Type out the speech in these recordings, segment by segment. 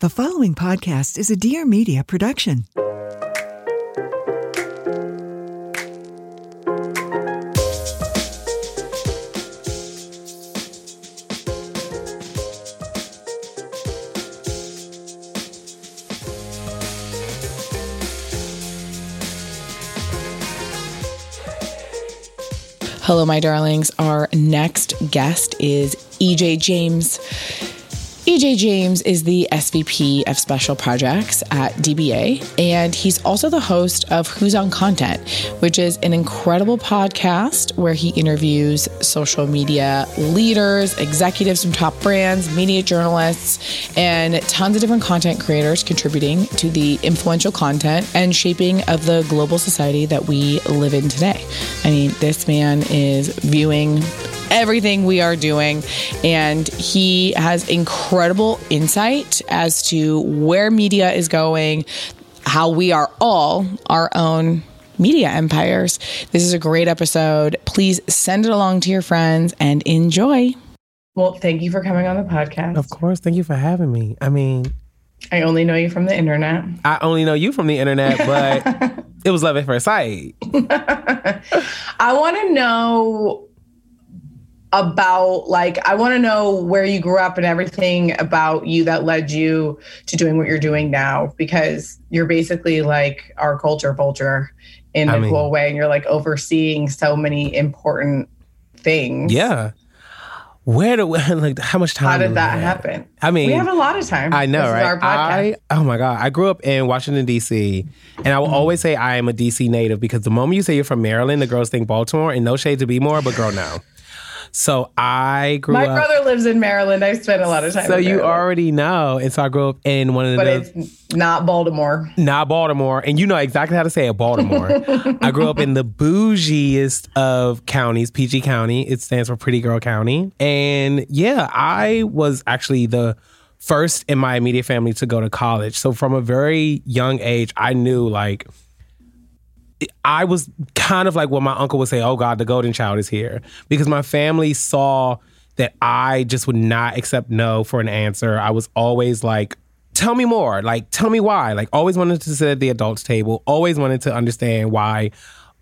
The following podcast is a Dear Media production. Hello, my darlings. Our next guest is EJ James. EJ James is the SVP of Special Projects at DBA, and he's also the host of Who's on Content, which is an incredible podcast where he interviews social media leaders, executives from top brands, media journalists, and tons of different content creators contributing to the influential content and shaping of the global society that we live in today. I mean, this man is viewing everything we are doing. And he has incredible insight as to where media is going, how we are all our own media empires. This is a great episode. Please send it along to your friends and enjoy. Well, thank you for coming on the podcast. Of course. Thank you for having me. I mean, I only know you from the internet. I only know you from the internet, but it was love at first sight. I want to know about like I want to know where you grew up and everything about you that led you to doing what you're doing now because you're basically like our culture vulture in I a mean, cool way and you're like overseeing so many important things. Yeah. Where do like how much time? How did that happen? I mean, we have a lot of time. I know, right? I oh my god, I grew up in Washington D.C. and I will mm-hmm. always say I am a D.C. native because the moment you say you're from Maryland, the girls think Baltimore, and no shade to be more, but girl, no. So I grew My up. My brother lives in Maryland. I spent a lot of time. So you already know, and so I grew up in one of the. But it's not Baltimore. Not Baltimore, and you know exactly how to say it, Baltimore. I grew up in the bougiest of counties, PG County. It stands for Pretty Girl County, and yeah, I was actually the first in my immediate family to go to college. So from a very young age, I knew like I was kind of like what my uncle would say, oh God, the golden child is here. Because my family saw that I just would not accept no for an answer. I was always like, tell me more. Like, tell me why. Like, always wanted to sit at the adults table, always wanted to understand why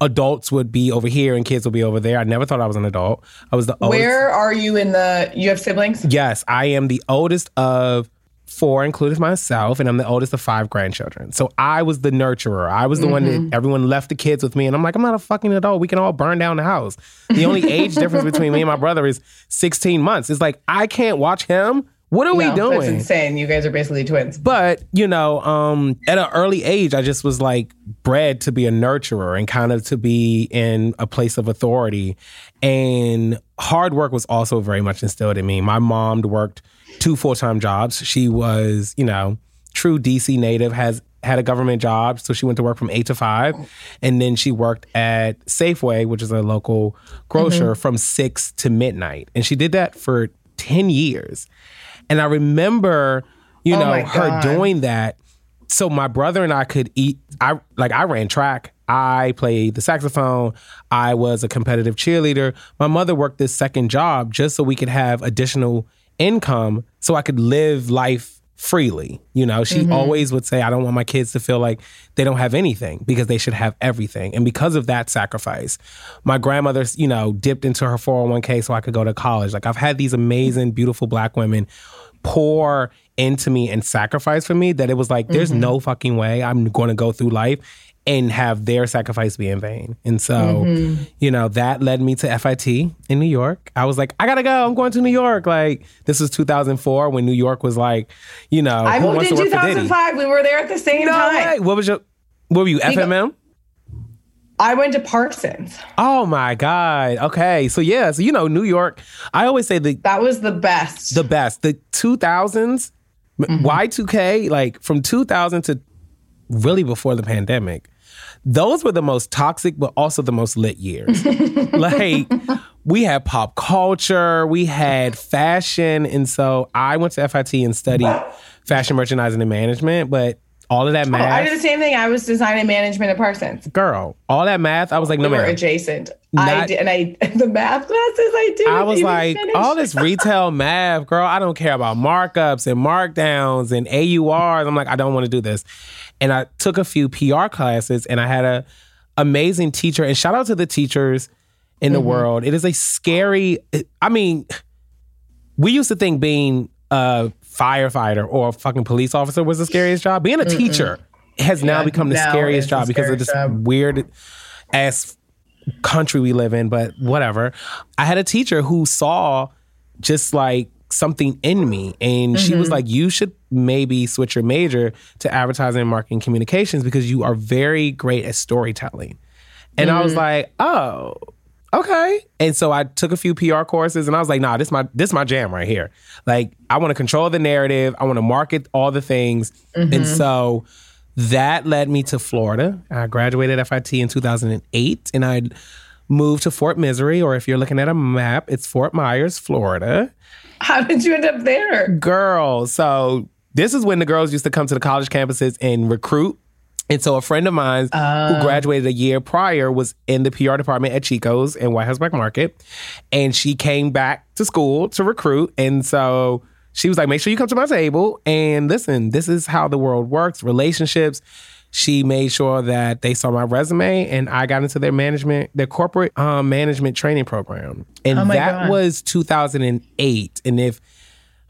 adults would be over here and kids would be over there. I never thought I was an adult. I was the oldest. Where are you in the, you have siblings? Yes, I am the oldest of four, including myself, and I'm the oldest of five grandchildren. So I was the nurturer. I was the mm-hmm. one that mm-hmm. everyone left the kids with me. And I'm like, I'm not a fucking adult. We can all burn down the house. The only age difference between me and my brother is 16 months. It's like, I can't watch him. What are no, we doing? That's insane. You guys are basically twins. But, you know, um, at an early age, I just was like bred to be a nurturer and kind of to be in a place of authority. And hard work was also very much instilled in me. My mom worked two full time jobs. She was, you know, true DC native, has had a government job, so she went to work from eight to five, and then she worked at Safeway, which is a local grocer, mm-hmm. from six to midnight, and she did that for ten years. And I remember, you oh know, her doing that. So my brother and I could eat. I like I ran track. I played the saxophone. I was a competitive cheerleader. My mother worked this second job just so we could have additional income so I could live life freely. You know, she mm-hmm. always would say, I don't want my kids to feel like they don't have anything because they should have everything. And because of that sacrifice, my grandmother, you know, dipped into her 401k so I could go to college. Like I've had these amazing, beautiful black women pour into me and sacrifice for me that it was like, there's Mm-hmm. no fucking way I'm going to go through life and have their sacrifice be in vain. And so, Mm-hmm. you know, that led me to FIT in New York. I was like, I gotta go. I'm going to New York. Like, this was 2004 when New York was like, you know, I moved in to work for Diddy? 2005. We were there at the same No time. way. What was your, what were you, FMM? I went to Parsons. Oh my God. Okay. So, yeah. So, you know, New York, I always say the, That was the best. the best. The 2000s, Mm-hmm. Y2K, like from 2000 to really before the pandemic, those were the most toxic, but also the most lit years. like, we had pop culture, we had fashion. And so I went to FIT and studied fashion merchandising and management, but all of that Oh, math. I did the same thing. I was design and management at Parsons. girl, all that math, I was like, no, we man. adjacent. I did, and I the math classes I did. I was like, all this retail math, girl, I don't care about markups and markdowns and AURs. I'm like, I don't want to do this. And I took a few PR classes and I had a amazing teacher. And shout out to the teachers in the world. It is a scary, I mean, we used to think being a firefighter or a fucking police officer was the scariest job. Being a teacher has now Yeah, become the now scariest the job because of this job. weird ass country we live in, but whatever. I had a teacher who saw just like something in me and she Mm-hmm. was like you should maybe switch your major to advertising and marketing communications because you are very great at storytelling. And I was Mm-hmm. like, "Oh, okay." And so I took a few PR courses and I was like, "Nah, this my this my jam right here. Like I want to control the narrative, I want to market all the things." Mm-hmm. And so that led me to Florida. I graduated FIT in 2008 and I moved to Fort Misery, or if you're looking at a map, it's Fort Myers, Florida. How did you end up there? Girl, so this is when the girls used to come to the college campuses and recruit. And so a friend of mine who graduated a year prior was in the PR department at Chico's in White House Black Market. And she came back to school to recruit. And so she was like, make sure you come to my table and listen, this is how the world works, relationships. She made sure that they saw my resume and I got into their management, their corporate um, management training program. And Oh that God. was 2008. And if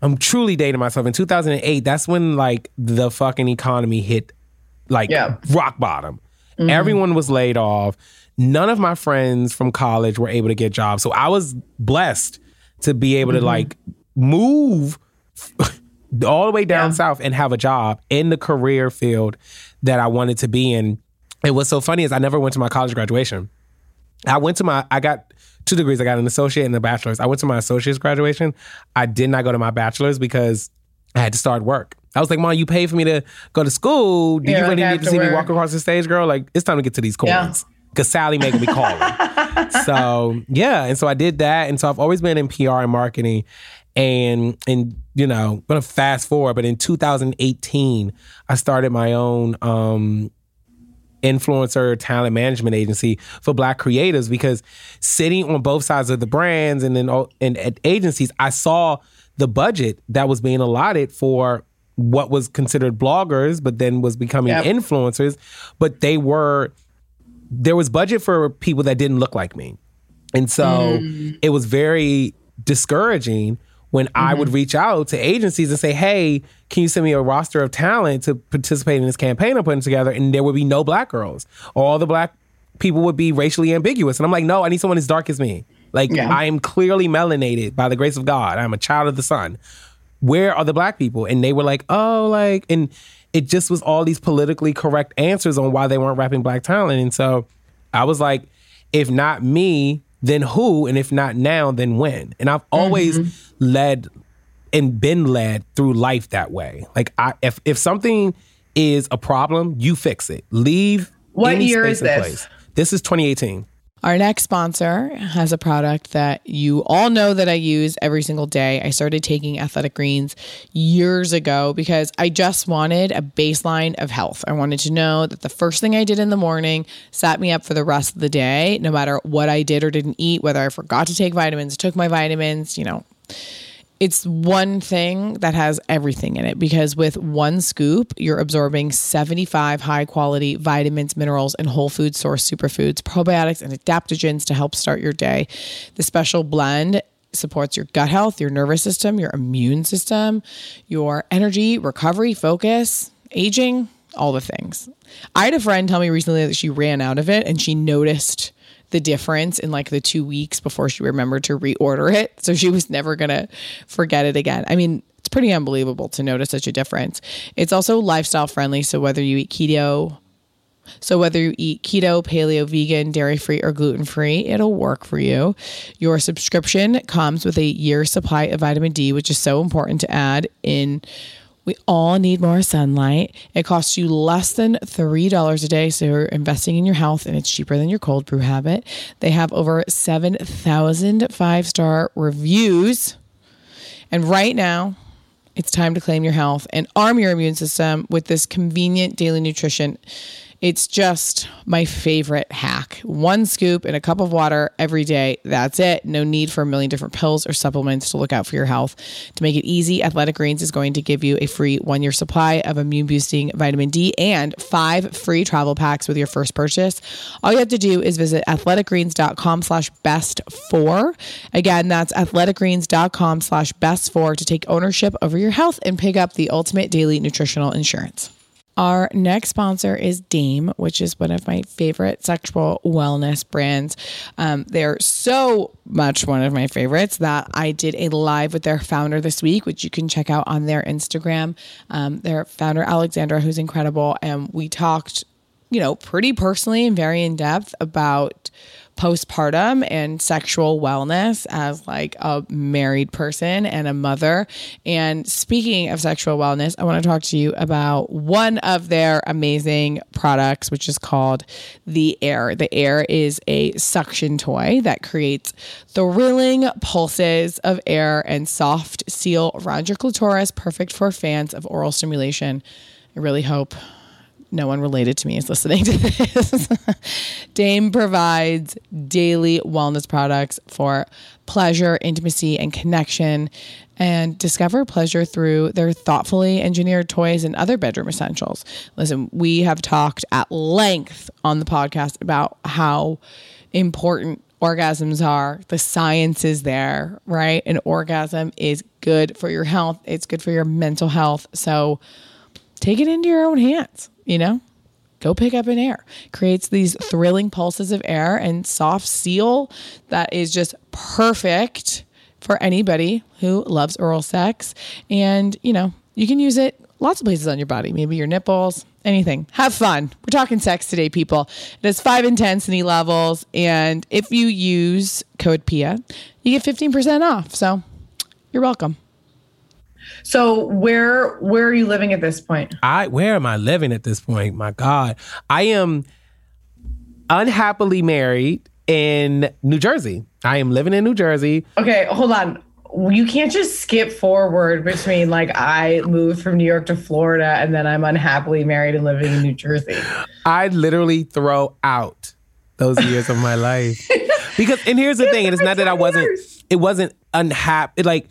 I'm truly dating myself. In 2008, that's when like the fucking economy hit like Yeah. rock bottom. Mm-hmm. Everyone was laid off. None of my friends from college were able to get jobs. So I was blessed to be able to mm-hmm. like move all the way down south and have a job in the career field that I wanted to be in. And what's so funny is I never went to my college graduation. I went to my, I got two degrees. I got an associate and a bachelor's. I went to my associate's graduation. I did not go to my bachelor's because I had to start work. I was like, Mom, you paid for me to go to school. Do Yeah, you really I need to see me walk across the stage, girl? Like, it's time to get to these Yeah. Because Sally making me calling. so, yeah. And so I did that. And so I've always been in PR and marketing. And, and you know, I'm to fast forward, but in 2018, I started my own um, influencer talent management agency for black creatives because sitting on both sides of the brands and then and at agencies i saw the budget that was being allotted for what was considered bloggers but then was becoming Yep. influencers. But they were there was budget for people that didn't look like me. And so mm. it was very discouraging when I would mm-hmm. reach out to agencies and say, hey, can you send me a roster of talent to participate in this campaign I'm putting together? And there would be no black girls. All the black people would be racially ambiguous. And I'm like, no, I need someone as dark as me. Like, Yeah. I am clearly melanated by the grace of God. I'm a child of the sun. Where are the black people? And they were like, oh, like, and it just was all these politically correct answers on why they weren't rapping black talent. And so I was like, if not me, then who? And if not now, then when? And I've always mm-hmm. led and been led through life that way. Like I if if something is a problem, you fix it. Leave What year is this? place. This is 2018. Our next sponsor has a product that you all know that I use every single day. I started taking athletic greens years ago because I just wanted a baseline of health. I wanted to know that the first thing I did in the morning sat me up for the rest of the day, no matter what I did or didn't eat, whether I forgot to take vitamins, took my vitamins, you know, it's one thing that has everything in it because with one scoop, you're absorbing 75 high quality vitamins, minerals, and whole food source superfoods, probiotics, and adaptogens to help start your day. The special blend supports your gut health, your nervous system, your immune system, your energy, recovery, focus, aging, all the things. I had a friend tell me recently that she ran out of it and she noticed the difference in like the two weeks before she remembered to reorder it. So she was never going to forget it again. I mean, it's pretty unbelievable to notice such a difference. It's also lifestyle friendly. So whether you eat keto, so whether you eat keto, paleo, vegan, dairy free, or gluten free, it'll work for you. Your subscription comes with a year supply of vitamin D, which is so important to add in. We all need more sunlight. It costs you less than $3 a day. So you're investing in your health and it's cheaper than your cold brew habit. They have over 7,000 five star reviews. And right now, it's time to claim your health and arm your immune system with this convenient daily nutrition. It's just my favorite hack. One scoop in a cup of water every day. That's it. No need for a million different pills or supplements to look out for your health. To make it easy, Athletic Greens is going to give you a free one year supply of immune boosting vitamin D and five free travel packs with your first purchase. All you have to do is visit athleticgreens.com slash best four. Again, that's athleticgreens.com slash best four to take ownership over your health and pick up the ultimate daily nutritional insurance. Our next sponsor is Dame, which is one of my favorite sexual wellness brands. Um, they're so much one of my favorites that I did a live with their founder this week, which you can check out on their Instagram. Um, their founder, Alexandra, who's incredible. And we talked, you know, pretty personally and very in depth about postpartum and sexual wellness as like a married person and a mother. And speaking of sexual wellness, I want to talk to you about one of their amazing products, which is called the Air. The Air is a suction toy that creates thrilling pulses of air and soft seal around your clitoris, perfect for fans of oral stimulation. I really hope no one related to me is listening to this. Dame provides daily wellness products for pleasure, intimacy, and connection, and discover pleasure through their thoughtfully engineered toys and other bedroom essentials. Listen, we have talked at length on the podcast about how important orgasms are. The science is there, right? An orgasm is good for your health, it's good for your mental health. So take it into your own hands you know? Go pick up an air. Creates these thrilling pulses of air and soft seal that is just perfect for anybody who loves oral sex. And, you know, you can use it lots of places on your body, maybe your nipples, anything. Have fun. We're talking sex today, people. It has five intensity levels. And if you use code PIA, you get 15% off. So you're welcome. So where where are you living at this point? I where am I living at this point? My God, I am unhappily married in New Jersey. I am living in New Jersey. Okay, hold on. You can't just skip forward between like I moved from New York to Florida and then I'm unhappily married and living in New Jersey. I literally throw out those years of my life because and here's the thing, and it's not that I wasn't. It wasn't unhappy. Like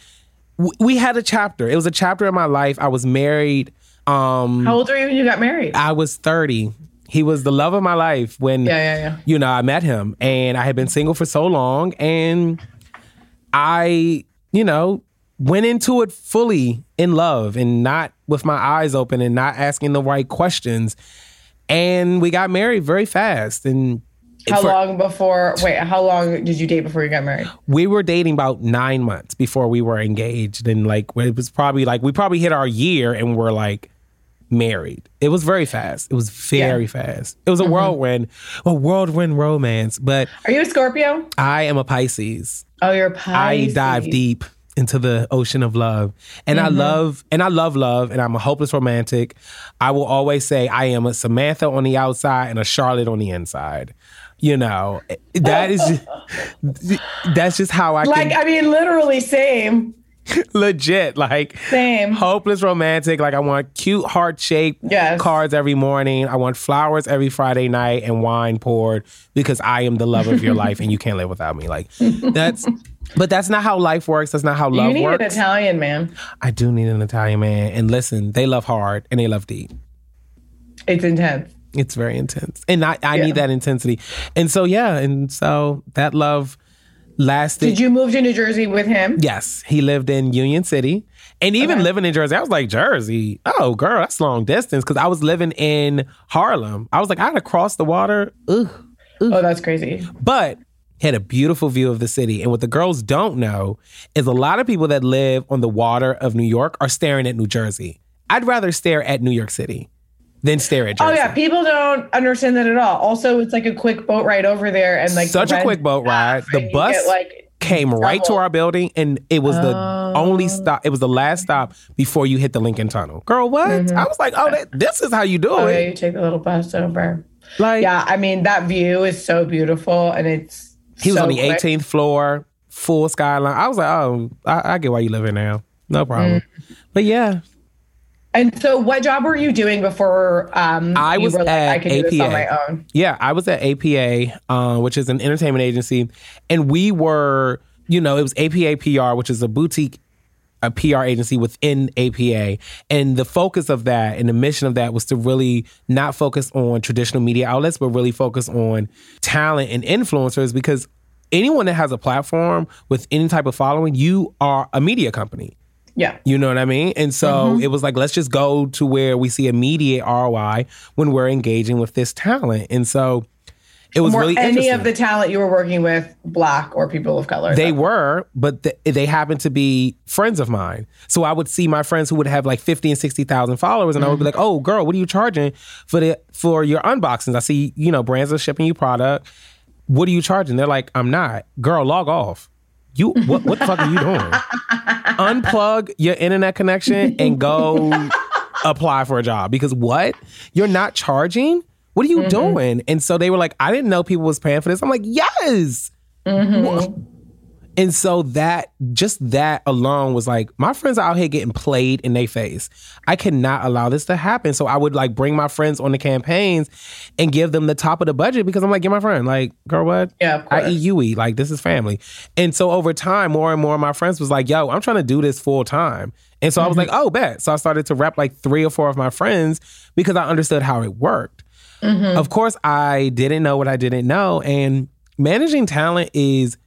we had a chapter. It was a chapter in my life. I was married. Um, How old were you when you got married? I was 30. He was the love of my life when yeah, yeah, yeah. you know I met him, and I had been single for so long, and I, you know, went into it fully in love and not with my eyes open and not asking the right questions, and we got married very fast, and how for, long before? Wait, how long did you date before you got married? We were dating about nine months before we were engaged, and like it was probably like we probably hit our year and we're like married. It was very fast. It was very yeah. fast. It was a mm-hmm. whirlwind, a whirlwind romance. But are you a Scorpio? I am a Pisces. Oh, you're a Pisces. I dive deep into the ocean of love. And mm-hmm. I love and I love love and I'm a hopeless romantic. I will always say I am a Samantha on the outside and a Charlotte on the inside you know that is that's just how i like can, i mean literally same. Legit like same. hopeless romantic like i want cute heart shaped yes. cards every morning. I want flowers every friday night and wine poured because i am the love of your life and you can't live without me. Like that's but that's not how life works. That's not how love you need works. An italian man. I do need an italian man. And listen they love hard and they love deep. It's intense it's very intense. And I, I yeah. need that intensity. And so, yeah. And so that love, lasted. Did you move to New Jersey with him? Yes, he lived in Union City. And even Okay. living in Jersey, I was like, Jersey, oh, girl, that's long distance. Cause I was living in Harlem. I was like, I had to cross the water. Ugh. Oh, that's crazy. But he had a beautiful view of the city. And what the girls don't know is a lot of people that live on the water of New York are staring at New Jersey. I'd rather stare at New York City than stare at Jersey. Oh yeah, people don't understand that at all. Also, it's like a quick boat ride over there, and like Such a quick boat ride. The bus get, like came right to our building and it was the only stop it was the last stop before you hit the lincoln tunnel girl what i was like oh that, this is how you do it. oh yeah, you take the little bus over. like Yeah, I mean that view is so beautiful, and it's he was so on the quick. 18th floor full skyline i was like oh i, I get why you live here now no problem Mm. but yeah And so, what job were you doing before? Um, I you was were like, at I can do this on APA. my own. Yeah, I was at APA, uh, which is an entertainment agency, and we were, you know, it was APA PR, which is a boutique, a PR agency within APA, and the focus of that and the mission of that was to really not focus on traditional media outlets, but really focus on talent and influencers because anyone that has a platform with any type of following, you are a media company. Yeah. You know what I mean? And so mm-hmm. it was like, let's just go to where we see immediate ROI when we're engaging with this talent. And so it was Were really any of the talent you were working with black or people of color? they were, but th- they happened to be friends of mine. So I would see my friends who would have like 50 and 60,000 followers and I would be mm-hmm. like, "Oh, girl, what are you charging for the for your unboxings? I see, you know, brands are shipping you product. What are you charging?" They're like, "I'm not." Girl, log off. You what what the fuck are you doing? Unplug your internet connection and go apply for a job because what? You're not charging? What are you mm-hmm. doing? And so they were like, I didn't know people was paying for this. I'm like, yes. Mm-hmm. And so that just that alone was like my friends are out here getting played in their face. I cannot allow this to happen. So I would like bring my friends on the campaigns and give them the top of the budget because I'm like, get my friend. Like, girl, what? Yeah, I eat, you eat. Like, this is family. And so over time, more and more of my friends was like, yo, I'm trying to do this full time. And so I was like, mm-hmm. oh, bet. So I started to rep like three or four of my friends because I understood how it worked. Mm-hmm. Of course, I didn't know what I didn't know. And managing talent is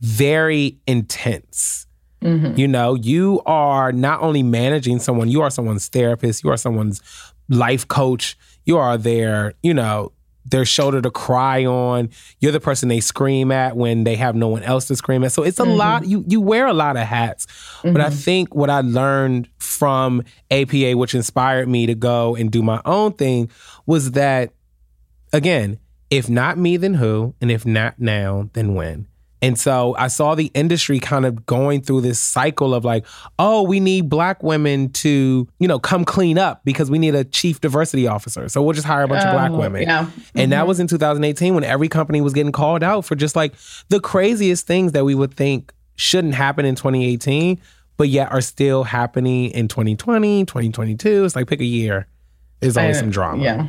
very intense. Mm-hmm. You know, you are not only managing someone, you are someone's therapist, you are someone's life coach, you are their, you know, their shoulder to cry on. You're the person they scream at when they have no one else to scream at. So it's a mm-hmm. lot. You you wear a lot of hats. But I mm-hmm. think what I learned from APA, which inspired me to go and do my own thing, was that again, if not me, then who? And if not now, then when? And so I saw the industry kind of going through this cycle of like, oh, we need black women to, you know, come clean up because we need a chief diversity officer. So we'll just hire a bunch of black Oh, women. yeah. And that mm-hmm. was in 2018 when every company was getting called out for just like the craziest things that we would think shouldn't happen in 2018, but yet are still happening in 2020, 2022. It's like pick a year. There's always some drama. Yeah.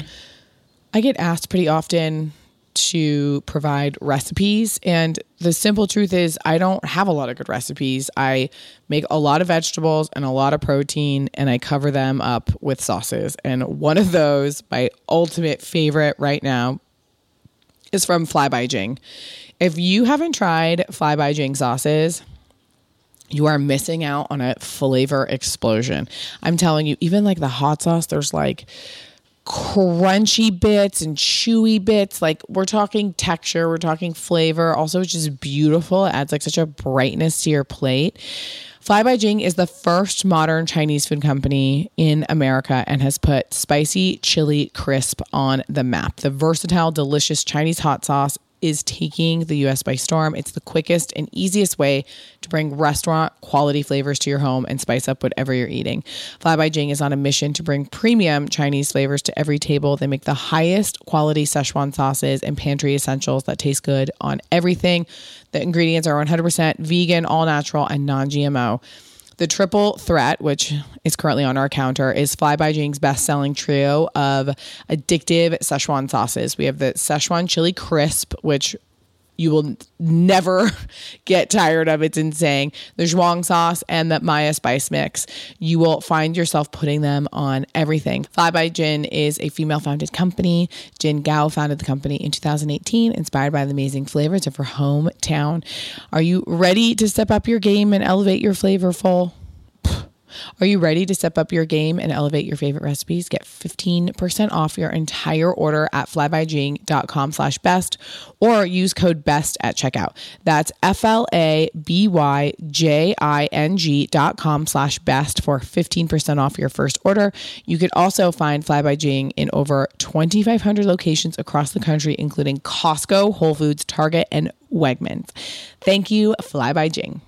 I get asked pretty often to provide recipes. And the simple truth is, I don't have a lot of good recipes. I make a lot of vegetables and a lot of protein, and I cover them up with sauces. And one of those, my ultimate favorite right now, is from Fly by Jing. If you haven't tried Fly by Jing sauces, you are missing out on a flavor explosion. I'm telling you, even like the hot sauce, there's like crunchy bits and chewy bits. Like we're talking texture, we're talking flavor. Also, it's just beautiful. It adds like such a brightness to your plate. Fly by Jing is the first modern Chinese food company in America and has put spicy chili crisp on the map. The versatile, delicious Chinese hot sauce is taking the US by storm. It's the quickest and easiest way to bring restaurant quality flavors to your home and spice up whatever you're eating. Fly by Jing is on a mission to bring premium Chinese flavors to every table. They make the highest quality Szechuan sauces and pantry essentials that taste good on everything. The ingredients are 100% vegan, all natural, and non GMO. The triple threat, which is currently on our counter, is Fly by Jing's best selling trio of addictive Szechuan sauces. We have the Szechuan chili crisp, which you will never get tired of. It's insane. The Zhong sauce and the Mala spice mix. You will find yourself putting them on everything. Fly by Jing is a female founded company. Jing Gao founded the company in 2018, inspired by the amazing flavors of her hometown. Are you ready to step up your game and elevate your flavorful? Are you ready to step up your game and elevate your favorite recipes? Get 15% off your entire order at flybyjing.com slash best or use code BEST at checkout. That's F-L-A-B-Y-J-I-N-G dot com slash best for 15% off your first order. You could also find Fly by Jing in over 2,500 locations across the country, including Costco, Whole Foods, Target, and Wegmans. Thank you, Fly by Jing.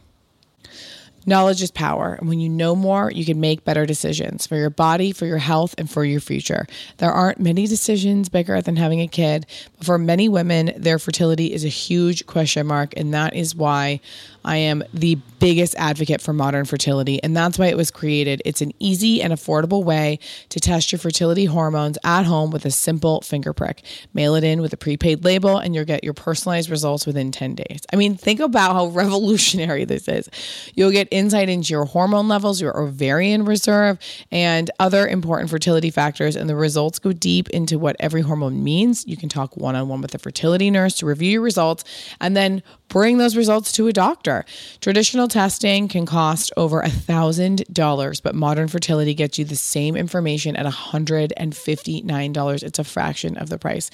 Knowledge is power. And when you know more, you can make better decisions for your body, for your health, and for your future. There aren't many decisions bigger than having a kid, but for many women, their fertility is a huge question mark. And that is why I am the biggest advocate for modern fertility, and that's why it was created. It's an easy and affordable way to test your fertility hormones at home with a simple finger prick. Mail it in with a prepaid label, and you'll get your personalized results within 10 days. I mean, think about how revolutionary this is. You'll get insight into your hormone levels, your ovarian reserve, and other important fertility factors, and the results go deep into what every hormone means. You can talk one on one with a fertility nurse to review your results and then bring those results to a doctor. Traditional testing can cost over a thousand dollars, but modern fertility gets you the same information at $159. It's a fraction of the price.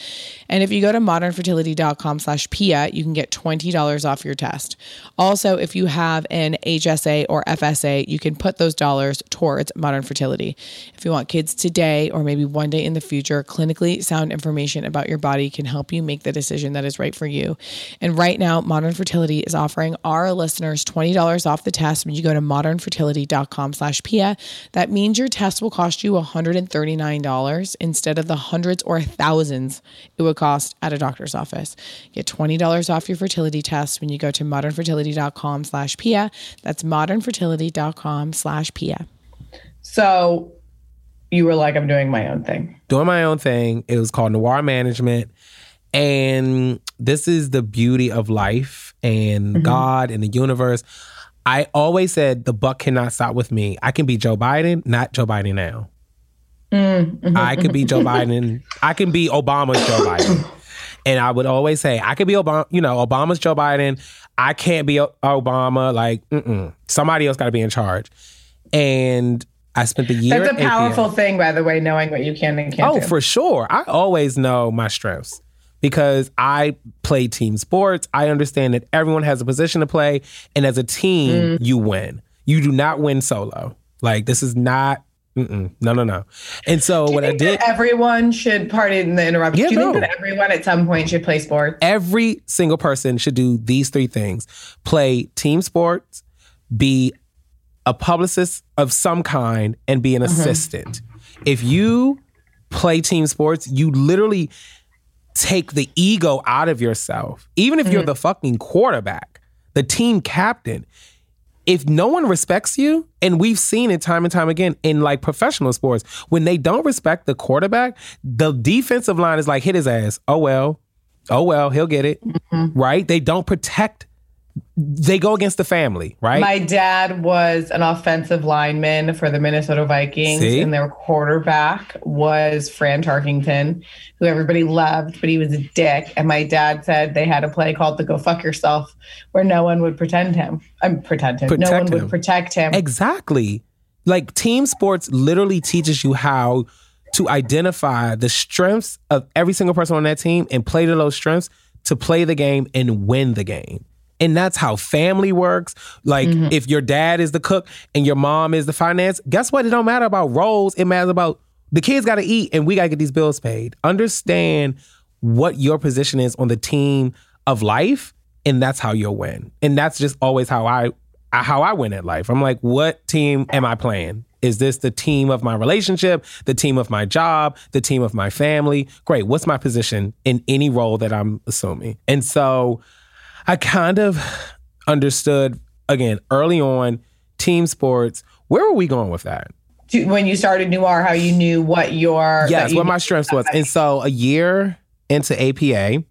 And if you go to modernfertility.com slash PIA, you can get $20 off your test. Also, if you have an HSA or FSA, you can put those dollars towards modern fertility. If you want kids today or maybe one day in the future, clinically sound information about your body can help you make the decision that is right for you. And right now, Modern Fertility is offering our listeners $20 off the test when you go to modernfertility.com slash PIA. That means your test will cost you $139 instead of the hundreds or thousands it would cost at a doctor's office. Get $20 off your fertility test when you go to modernfertility.com slash PIA. That's modernfertility.com slash PIA. So you were like, I'm doing my own thing. Doing my own thing. It was called Noir Management. And this is the beauty of life and mm-hmm. God and the universe. I always said the buck cannot stop with me. I can be Joe Biden, not Joe Biden now. Mm-hmm. I could be Joe Biden. I can be Obama's Joe Biden. And I would always say, I could be Obama, you know, Obama's Joe Biden. I can't be O- Obama. Like, mm-mm. somebody else got to be in charge. And I spent the year. That's a powerful thing, by the way, knowing what you can and can't Oh, do. for sure. I always know my strengths because I play team sports. I understand that everyone has a position to play, and as a team, Mm. you win. You do not win solo. Like this is not. Mm-mm, no, no, no. And so what I did, everyone should, pardon the interruption. Yeah, do you think that everyone at some point should play sports? every single person should do these three things: play team sports, be a publicist of some kind, and be an assistant. If you play team sports, you literally take the ego out of yourself. Even if you're mm-hmm. the fucking quarterback, the team captain, if no one respects you, and we've seen it time and time again in like professional sports, when they don't respect the quarterback, the defensive line is like, hit his ass. Oh well. Oh well, he'll get it. Mm-hmm. Right? They don't protect, they go against the family, right? My dad was an offensive lineman for the Minnesota Vikings, See? and their quarterback was Fran Tarkenton, who everybody loved, but he was a dick. And my dad said they had a play called the "Go Fuck Yourself," where no one would pretend him. I'm pretend him. no one him. would protect him. Exactly. Like team sports literally teaches you how to identify the strengths of every single person on that team and play to those strengths to play the game and win the game. And that's how family works. Like mm-hmm. if your dad is the cook and your mom is the finance, guess what? It don't matter about roles. It matters about the kids got to eat and we got to get these bills paid. Understand what your position is on the team of life and that's how you'll win. And that's just always how I how I win at life. I'm like, what team am I playing? Is this the team of my relationship, the team of my job, the team of my family? Great. What's my position in any role that I'm assuming? And so I kind of understood again early on team sports. Where were we going with that? When you started Noir, how you knew what your Yes, you what my strengths was. And so a year into APA,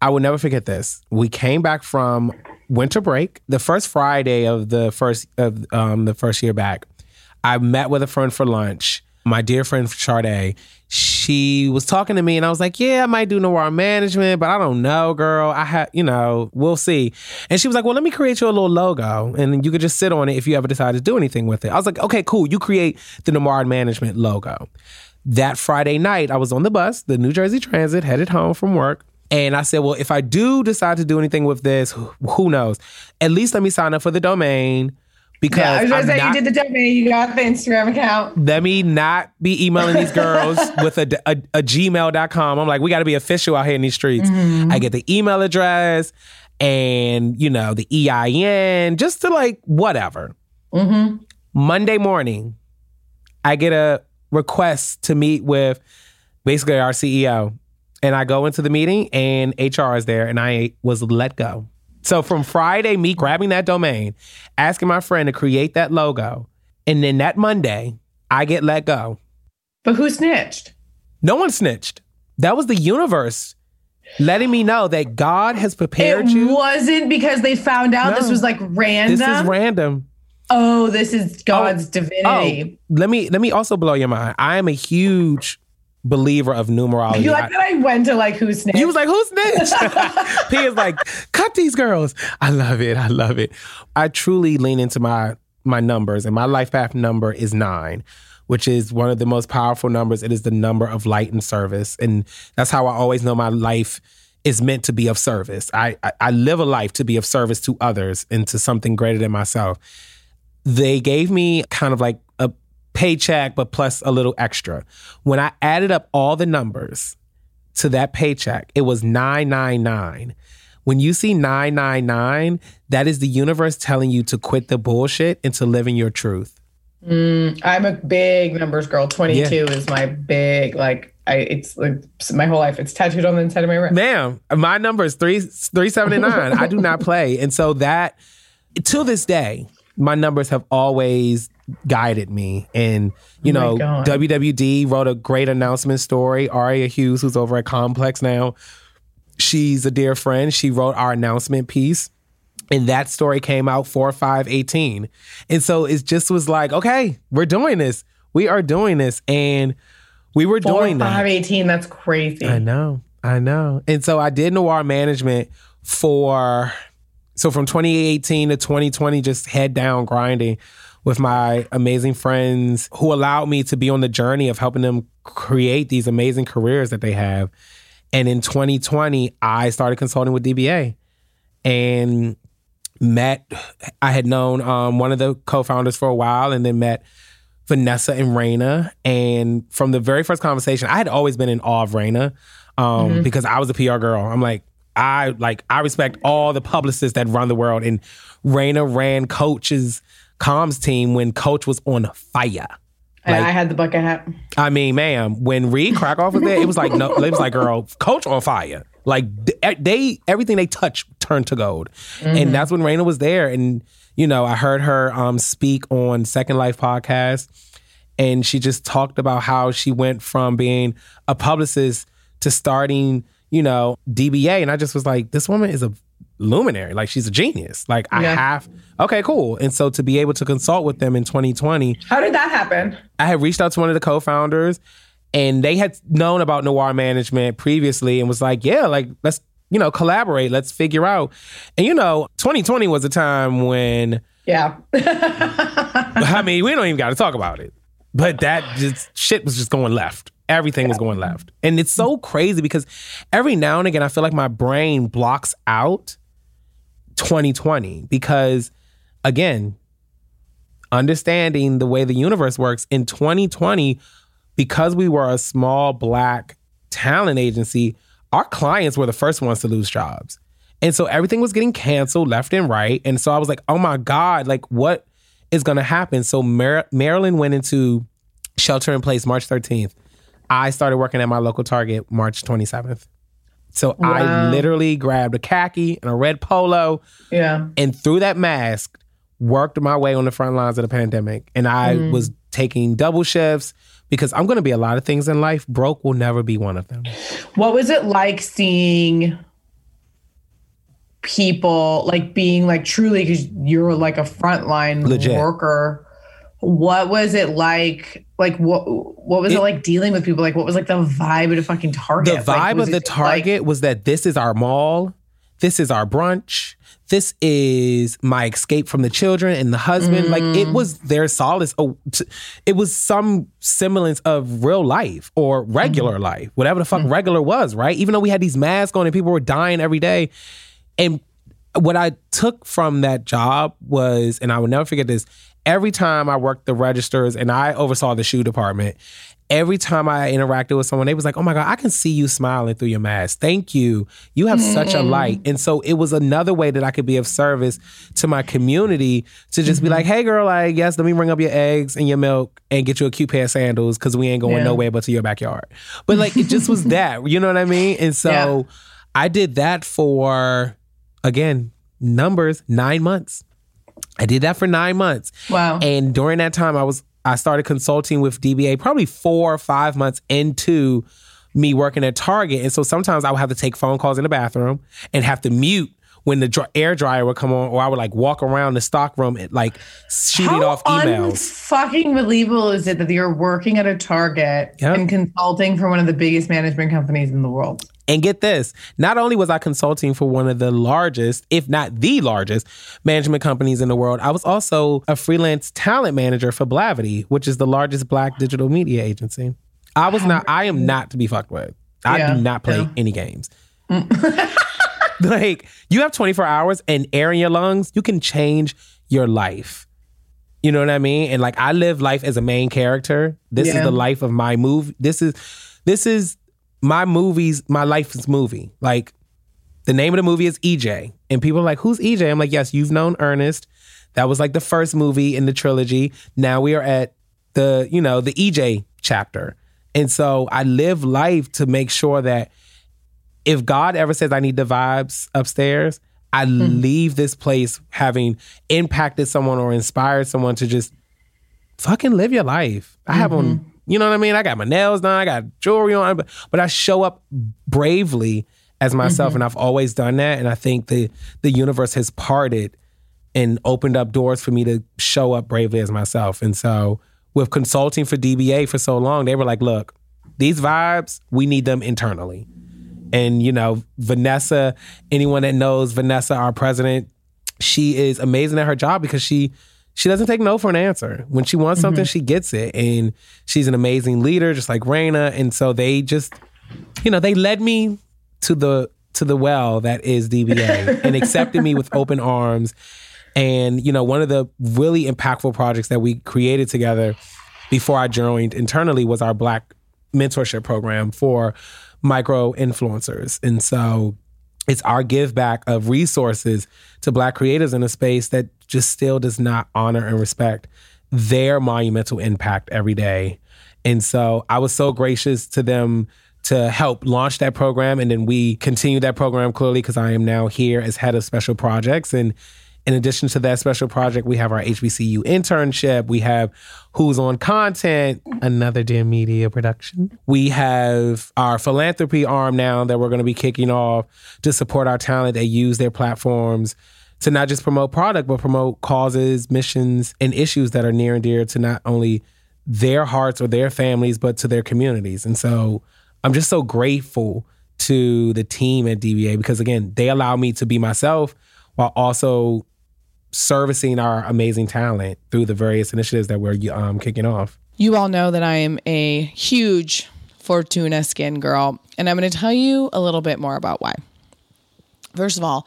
I will never forget this. We came back from winter break, the first Friday of the first of um, the first year back. I met with a friend for lunch. My dear friend Sade, she was talking to me, and I was like, "Yeah, I might do noir management, but I don't know, girl. I have, you know, we'll see." And she was like, "Well, let me create you a little logo, and you could just sit on it if you ever decide to do anything with it." I was like, "Okay, cool. You create the noir management logo." That Friday night, I was on the bus, the New Jersey Transit, headed home from work. And I said, well, if I do decide to do anything with this, who knows? At least let me sign up for the domain because Yeah, I was gonna say not- you did the domain, you got the Instagram account. let me not be emailing these girls with a, a, a gmail.com. I'm like, we got to be official out here in these streets. Mm-hmm. I get the email address and, you know, the EIN, just to like whatever. Mm-hmm. Monday morning, I get a request to meet with basically our CEO. And I go into the meeting and HR is there and I was let go. So from Friday, me grabbing that domain, asking my friend to create that logo, and then that Monday, I get let go. But who snitched? No one snitched. That was the universe letting me know that God has prepared it you. wasn't because they found out this was like random. This is random. oh, this is God's oh, oh, divinity. Oh, let me let me also blow your mind. I am a huge believer of numerology. You like that I went to like who's snitched? You was like, who's this? P is like, cut these girls. I love it. I love it. I truly lean into my my numbers, and my life path number is nine, which is one of the most powerful numbers. It is the number of light and service, and that's how I always know my life is meant to be of service. I I, I live a life to be of service to others and to something greater than myself. They gave me kind of like paycheck, but plus a little extra. When I added up all the numbers, to that paycheck, it was 999. When you see 999, that is the universe telling you to quit the bullshit and to live in your truth. Mm, I'm a big numbers girl. 22 is my big like I it's like my whole life. It's tattooed on the inside of my wrist. Ma'am, my number is three three seventy nine. I do not play, and so that to this day, my numbers have always guided me. And you Oh know, God. WWD wrote a great announcement story. Aria Hughes, who's over at Complex now, she's a dear friend. She wrote our announcement piece. And that story came out 4 5 18. And so it just was like, okay, we're doing this. We are doing this. And we were Four, doing that. five, 18, that's crazy. I know, I know. And so I did noir management for so from 2018 to 2020, just head down grinding with my amazing friends who allowed me to be on the journey of helping them create these amazing careers that they have. And in 2020, I started consulting with DBA and met I had known um, one of the co-founders for a while and then met Vanessa and Raina. And from the very first conversation, I had always been in awe of Raina um, because I was a PR girl. I'm like, I like I respect all the publicists that run the world. And Raina ran Coach's comms team when Coach was on fire. And like- I had the bucket hat. I mean, ma'am, when Reed Krakoff was there, it was like no, it was like, girl, coach on fire. Like they, everything they touch turned to gold, and that's when Raina was there. And you know, I heard her um, speak on Second Life podcast, and she just talked about how she went from being a publicist to starting, you know, DBA, and I just was like, this woman is a luminary. Like she's a genius. Like I Yeah. have, okay, cool. And so to be able to consult with them in 2020 How did that happen? I had reached out to one of the co-founders and they had known about Noir Management previously and was like, yeah, like let's, you know, collaborate, let's figure out. And you know, 2020 was a time when Yeah. I mean, we don't even got to talk about it. But that just shit was just going left. Everything was going left. And it's so crazy because every now and again I feel like my brain blocks out 2020 because again, understanding the way the universe works in 2020 because we were a small black talent agency, our clients were the first ones to lose jobs. And so everything was getting canceled left and right. And so I was like, oh my God, like what is going to happen? So Mar- Maryland went into shelter in place March 13th. I started working at my local Target March 27th. So I literally grabbed a khaki and a red polo yeah. and through that mask worked my way on the front lines of the pandemic and i mm-hmm. was taking double shifts because i'm going to be a lot of things in life broke will never be one of them What was it like seeing people like being like truly because you're like a frontline Legit. worker what was it like like what what was it, It- like dealing with people like what was like the vibe of the fucking target The vibe Like, of the just, like- Target was that this is our mall, this is our brunch, this is my escape from the children and the husband. Like Mm. it was their solace. Oh, t- it was some semblance of real life or regular Mm-hmm. life, whatever the fuck regular was, right? Even though we had these masks on and people were dying every day. And what I took from that job was, and I will never forget this, every time I worked the registers and I oversaw the shoe department, every time I interacted with someone, they was like, oh my God, I can see you smiling through your mask. Thank you. You have such a mm. light. And so it was another way that I could be of service to my community to just be mm-hmm. like, hey girl, like, yes, let me bring up your eggs and your milk and get you a cute pair of sandals because we ain't going Yeah. nowhere but to your backyard. But like it just was that, you know what I mean? And so Yeah. I did that for again, numbers, nine months. I did that for nine months. Wow. And during that time, I was I started consulting with DBA probably four or five months into me working at Target. And so sometimes I would have to take phone calls in the bathroom and have to mute when the dry, air dryer would come on, or I would like walk around the stock room and like shooting How off emails. fucking believable is it that you're working at a Target Yep. and consulting for one of the biggest management companies in the world? And get this, not only was I consulting for one of the largest, if not the largest, management companies in the world, I was also a freelance talent manager for Blavity, which is the largest black digital media agency. I was not, I am not to be fucked with. I Yeah, do not play yeah. any games. like, you have 24 hours and air in your lungs, you can change your life. You know what I mean? And like I live life as a main character. This Yeah. is the life of my move. This is this is my movies, my life is movie. Like the name of the movie is EJ. And people are like, who's EJ? I'm like, yes, you've known Ernest. That was like the first movie in the trilogy. Now we are at the, you know, the EJ chapter. And so I live life to make sure that if God ever says I need the vibes upstairs, I hmm. leave this place having impacted someone or inspired someone to just fucking live your life. I have on, mm-hmm. You know what I mean? I got my nails done, I got jewelry on, but, but I show up bravely as myself, mm-hmm. and I've always done that. And I think the the universe has parted and opened up doors for me to show up bravely as myself. And so, with consulting for DBA for so long, they were like, "Look, these vibes, we need them internally." And you know, Vanessa, anyone that knows Vanessa, our president, she is amazing at her job because she she doesn't take no for an answer. When she wants something, mm-hmm. she gets it, and she's an amazing leader, just like Raina. And so they just, you know, they led me to the to the well that is DBA and accepted me with open arms. And you know, one of the really impactful projects that we created together before I joined internally was our Black mentorship program for micro influencers. And so it's our give back of resources to Black creators in a space that just still does not honor and respect their monumental impact every day. And so I was so gracious to them to help launch that program. And then we continued that program clearly because I am now here as head of special projects. And in addition to that special project, we have our HBCU internship. We have Who's on Content, another Dear Media production. We have our philanthropy arm now that we're going to be kicking off to support our talent that use their platforms to not just promote product, but promote causes, missions, and issues that are near and dear to not only their hearts or their families, but to their communities. And so I'm just so grateful to the team at DBA because, again, they allow me to be myself while also servicing our amazing talent through the various initiatives that we're um, kicking off. You all know that I am a huge Furtuna skin girl, and I'm going to tell you a little bit more about why. First of all,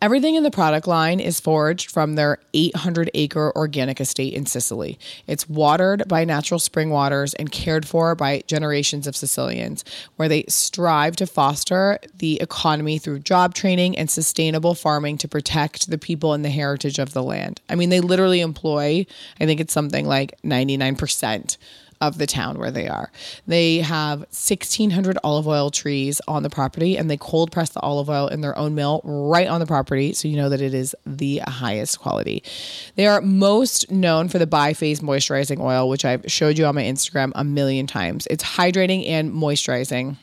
everything in the product line is foraged from their 800 acre organic estate in Sicily. It's watered by natural spring waters and cared for by generations of Sicilians, where they strive to foster the economy through job training and sustainable farming to protect the people and the heritage of the land. I mean, they literally employ, I think it's something like 99% of the town where they are. They have 1,600 olive oil trees on the property and they cold press the olive oil in their own mill right on the property. So you know that it is the highest quality. They are most known for the biphase moisturizing oil, which I've showed you on my Instagram a million times. It's hydrating and moisturizing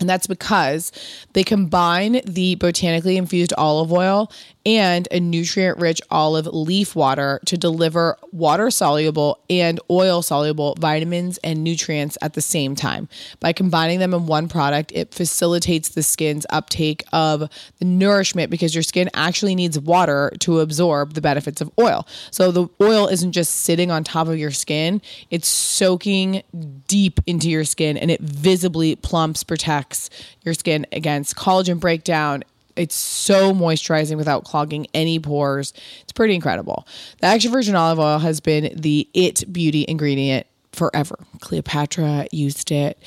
And that's because they combine the botanically infused olive oil and a nutrient rich olive leaf water to deliver water soluble and oil soluble vitamins and nutrients at the same time. By combining them in one product, it facilitates the skin's uptake of the nourishment because your skin actually needs water to absorb the benefits of oil. So the oil isn't just sitting on top of your skin, it's soaking deep into your skin and it visibly plumps, protects your skin against collagen breakdown it's so moisturizing without clogging any pores. It's pretty incredible. The extra virgin olive oil has been the it beauty ingredient forever. Cleopatra used it.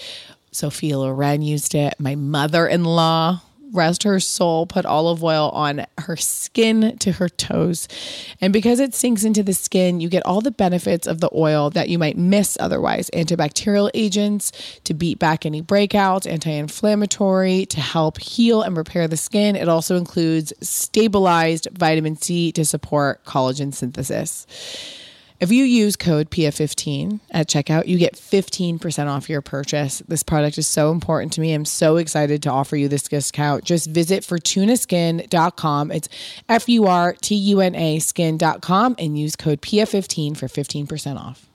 Sophia Loren used it. My mother in law rest her soul, put olive oil on her skin to her toes. And because it sinks into the skin, you get all the benefits of the oil that you might miss otherwise antibacterial agents to beat back any breakouts, anti inflammatory to help heal and repair the skin. It also includes stabilized vitamin C to support collagen synthesis. If you use code PF15 at checkout, you get 15% off your purchase. This product is so important to me. I'm so excited to offer you this discount. Just visit furtunaskin.com. It's F U R T U N A skin.com and use code PF15 for 15% off.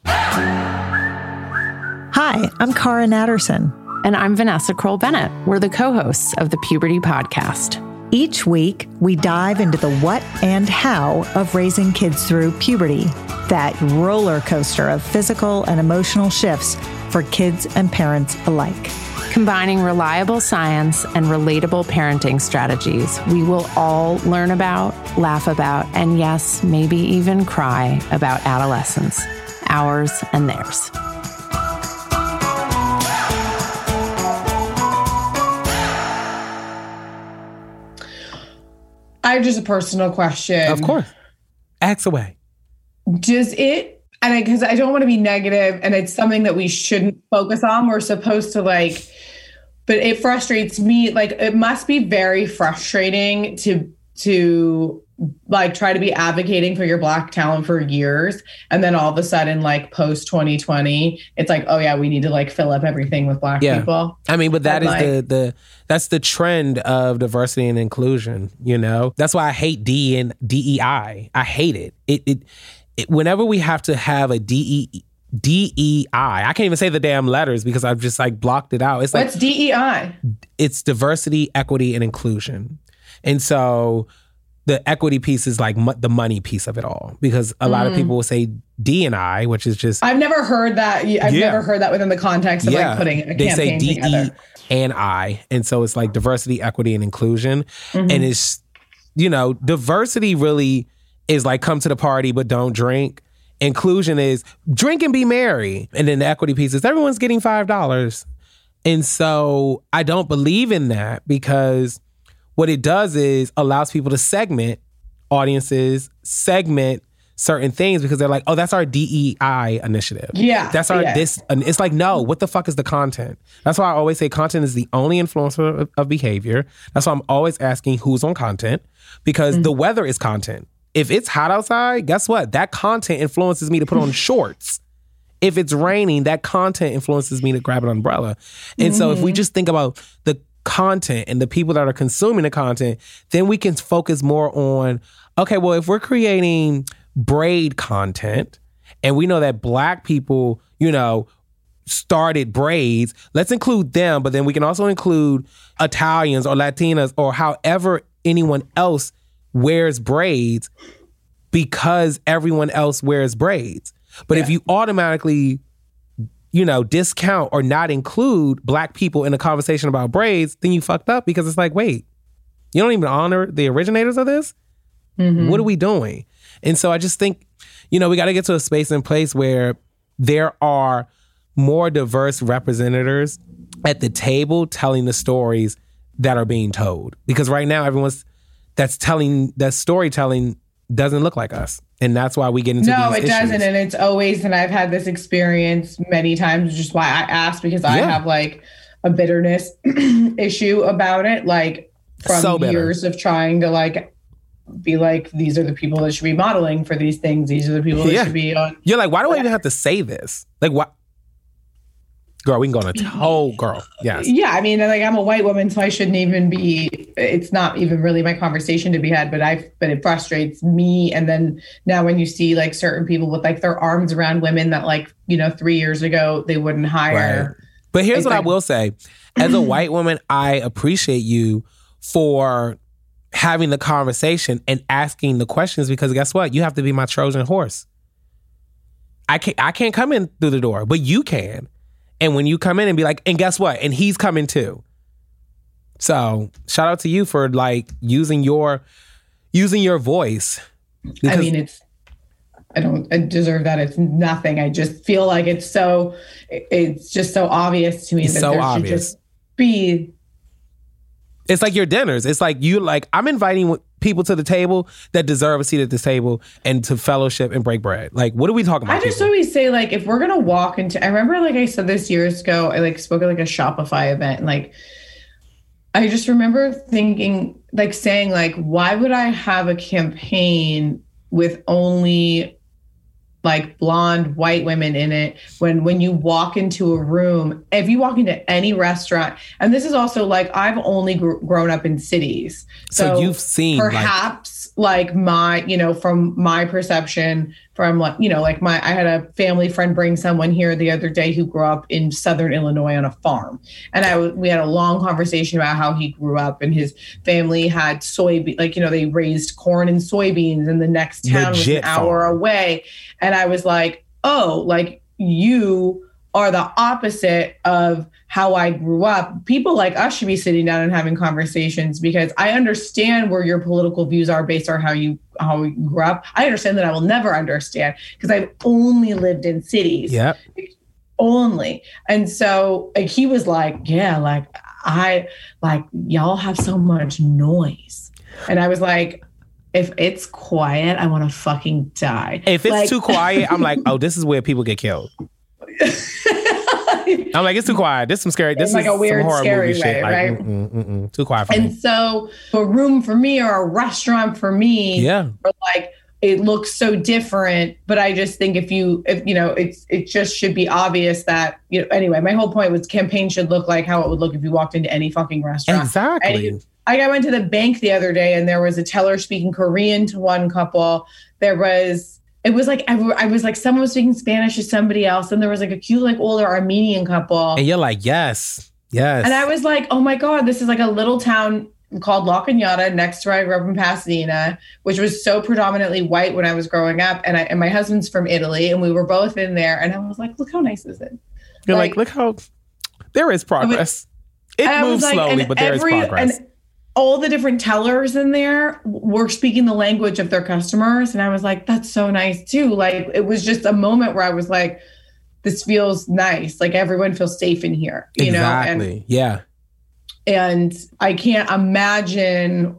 Hi, I'm Cara Natterson. And I'm Vanessa Kroll Bennett. We're the co hosts of the Puberty Podcast. Each week, we dive into the what and how of raising kids through puberty, that roller coaster of physical and emotional shifts for kids and parents alike. Combining reliable science and relatable parenting strategies, we will all learn about, laugh about, and yes, maybe even cry about adolescence, ours and theirs. I have just a personal question. Of course. Ask away. Does it, and I, because I, I don't want to be negative and it's something that we shouldn't focus on, we're supposed to like, but it frustrates me. Like, it must be very frustrating to, to like try to be advocating for your black talent for years and then all of a sudden like post 2020 it's like oh yeah we need to like fill up everything with black Yeah. people I mean, but that But, is like- the the that's the trend of diversity and inclusion. You know, that's why I hate D and DEI. I hate it. It it, it whenever we have to have a DE. DEI. I can't even say the damn letters because I've just like blocked it out. It's like what's dei it's diversity, equity, and inclusion. And so the equity piece is like mo- the money piece of it all. Because a lot of people will say D and I, which is just i've never heard that i've Yeah. never heard that within the context of like putting a they say campaign D E and I, and so it's like diversity, equity, and inclusion, Mm-hmm. and it's you know diversity really is like come to the party but don't drink. Inclusion is drink and be merry, and then the equity piece is everyone's getting five dollars, and so I don't believe in that because what it does is allows people to segment audiences, segment certain things because they're like, oh, that's our DEI initiative. Yeah, That's our yeah. this and it's like, no, what the fuck is the content? That's why I always say content is the only influencer of, of behavior. That's why I'm always asking who's on content because Mm-hmm. the weather is content. If it's hot outside, guess what? That content influences me to put on shorts. If it's raining, that content influences me to grab an umbrella. And so Mm-hmm. if we just think about the content and the people that are consuming the content, then we can focus more on okay, well, if we're creating braid content and we know that black people, you know, started braids, let's include them, but then we can also include Italians or Latinas or however anyone else wears braids because everyone else wears braids. But if you automatically, you know, discount or not include black people in a conversation about braids, then you fucked up because it's like, wait, you don't even honor the originators of this? Mm-hmm. What are we doing? And so I just think, you know, we got to get to a space and place where there are more diverse representatives at the table telling the stories that are being told. Because right now, everyone's that's telling that storytelling doesn't look like us, and that's why we get into No, it doesn't. And it's always, and I've had this experience many times, which is why I asked because I have like a bitterness issue about it, like from So years of trying to like be like, these are the people that should be modeling for these things. These are the people that Yeah. should be on. You're like, why do I even have to say this? Like, what? Girl, we can go on a whole girl. Yes. Yeah, I mean, like I'm a white woman, so I shouldn't even be. It's not even really my conversation to be had. But I've, but it frustrates me. And then now, when you see like certain people with like their arms around women that like you know three years ago they wouldn't hire. Right. But here's what I will say: as a white woman, I appreciate you for having the conversation and asking the questions because guess what? You have to be my Trojan horse. I can't I can't come in through the door, but you can. And when you come in and be like, and guess what? And he's coming too. So shout out to you for like using your using your voice. I mean, it's. I don't I deserve that. It's nothing. I just feel like it's so. It's just so obvious to me It's that so there obvious. should just be It's like your dinners. It's like you like I'm inviting people to the table that deserve a seat at the table and to fellowship and break bread. Like, what are we talking about? I just people? always say like if we're gonna walk into I remember like I said this years ago, I like spoke at like a Shopify event and like I just remember thinking like saying like why would I have a campaign with only like blonde white women in it when when you walk into a room if you walk into any restaurant and this is also like I've only gr- grown up in cities. So you've seen, perhaps like, my you know from my perception from like you know like my I had a family friend bring someone here the other day who grew up in southern Illinois on a farm. And i we had a long conversation about how he grew up and his family had soybean like you know they raised corn and soybeans and the next town was Legit an hour away and I was like oh like you are the opposite of how I grew up. People like us should be sitting down and having conversations because I understand where your political views are based on how you how you grew up. I understand that I will never understand because I've only lived in cities. Yeah. Only. And so like, he was like, Yeah, like I like y'all have so much noise. And I was like, if it's quiet, I want to fucking die. If it's Like- too quiet, I'm like, oh, this is where people get killed. I'm like, it's too quiet. This is some scary. This like, is a weird, scary way, shit. Like, right? mm-mm, mm-mm. too quiet for And me. so a room for me or a restaurant for me, Yeah. or like it looks so different. But I just think if you if you know, it's it just should be obvious that you know anyway, my whole point was campaign should look like how it would look if you walked into any fucking restaurant. Exactly. Any- like I went to the bank the other day and there was a teller speaking Korean to one couple. There was it was like I, w- I was like someone was speaking Spanish to somebody else, and there was like a cute like older Armenian couple. And you're like, yes, yes. And I was like, oh my God, this is like a little town called La Cañada next to where I grew up in Pasadena, which was so predominantly white when I was growing up. And I and my husband's from Italy, and we were both in there. And I was like, look how nice is it? you're like, look how there is progress. It moves like- slowly, but there is every- progress. And all the different tellers in there were speaking the language of their customers. And I was like, that's so nice too. Like it was just a moment where I was like, this feels nice. Like everyone feels safe in here, you know? And exactly. yeah. and I can't imagine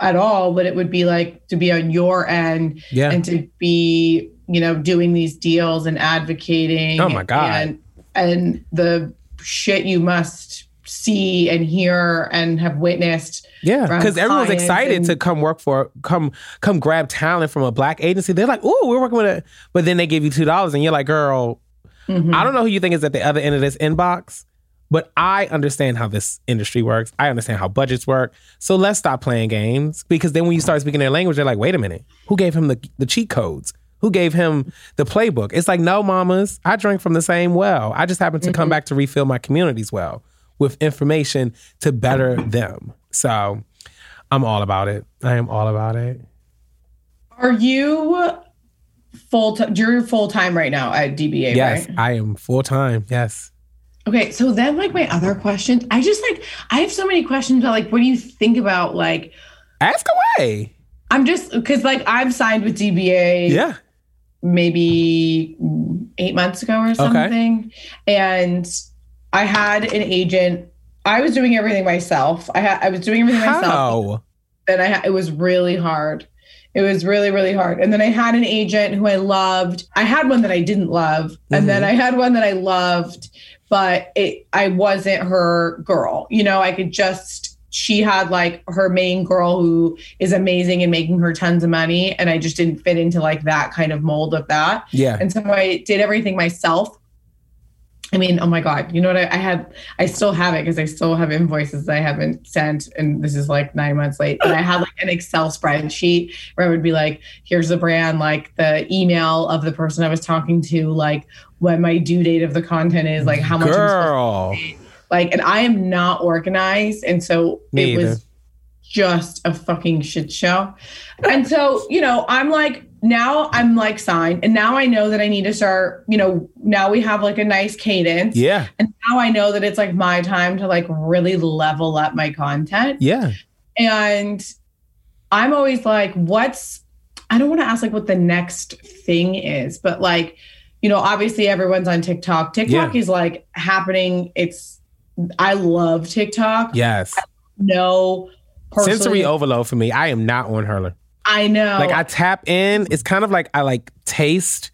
at all what it would be like to be on your end Yeah. and to be, you know, doing these deals and advocating. Oh my God. And and the shit you must see and hear and have witnessed. Yeah, because everyone's excited and- to come work for come come grab talent from a black agency. They're like, "Oh, we're working with it," but then they give you two dollars, and you're like, "Girl, Mhm. I don't know who you think is at the other end of this inbox, but I understand how this industry works. I understand how budgets work. So let's stop playing games because then when you start speaking their language, they're like, wait a minute, who gave him the, the cheat codes? Who gave him the playbook? It's like, no, mamas, I drink from the same well. I just happen to come back to refill my community's well with information to better them. So I'm all about it. I am all about it. Are you full time? You're full time right now at DBA, yes, right? I am full time. Yes. Okay, so then like my other questions, I just like I have so many questions about like what do you think about like Ask away. I'm just because like I've signed with DBA Yeah. maybe eight months ago or something, and I had an agent. I was doing everything myself. I had I was doing everything myself, How? and I ha- it was really hard. It was really really hard. And then I had an agent who I loved. I had one that I didn't love, and then mm-hmm. I had one that I loved, but it I wasn't her girl. You know, I could just she had like her main girl who is amazing and making her tons of money and I just didn't fit into like that kind of mold of that. Yeah. And so I did everything myself. I mean, oh my God, you know what? I, I had, I still have it because I still have invoices I haven't sent. And this is like nine months late. But I had like an Excel spreadsheet where I would be like, here's the brand, like the email of the person I was talking to, like what my due date of the content is, like how much. Girl. Like, and I am not organized. And so Me it either. was just a fucking shit show. And so, you know, I'm like, now I'm like signed, and now I know that I need to start, you know, now we have like a nice cadence. Yeah. And now I know that it's like my time to like really level up my content. Yeah. And I'm always like, what's, I don't want to ask like what the next thing is, but like, you know, obviously everyone's on TikTok. TikTok Yeah. is like happening. It's, I love TikTok. Yes. No, Sensory overload for me. I am not on Hurler. I know. Like I tap in. It's kind of like I like taste.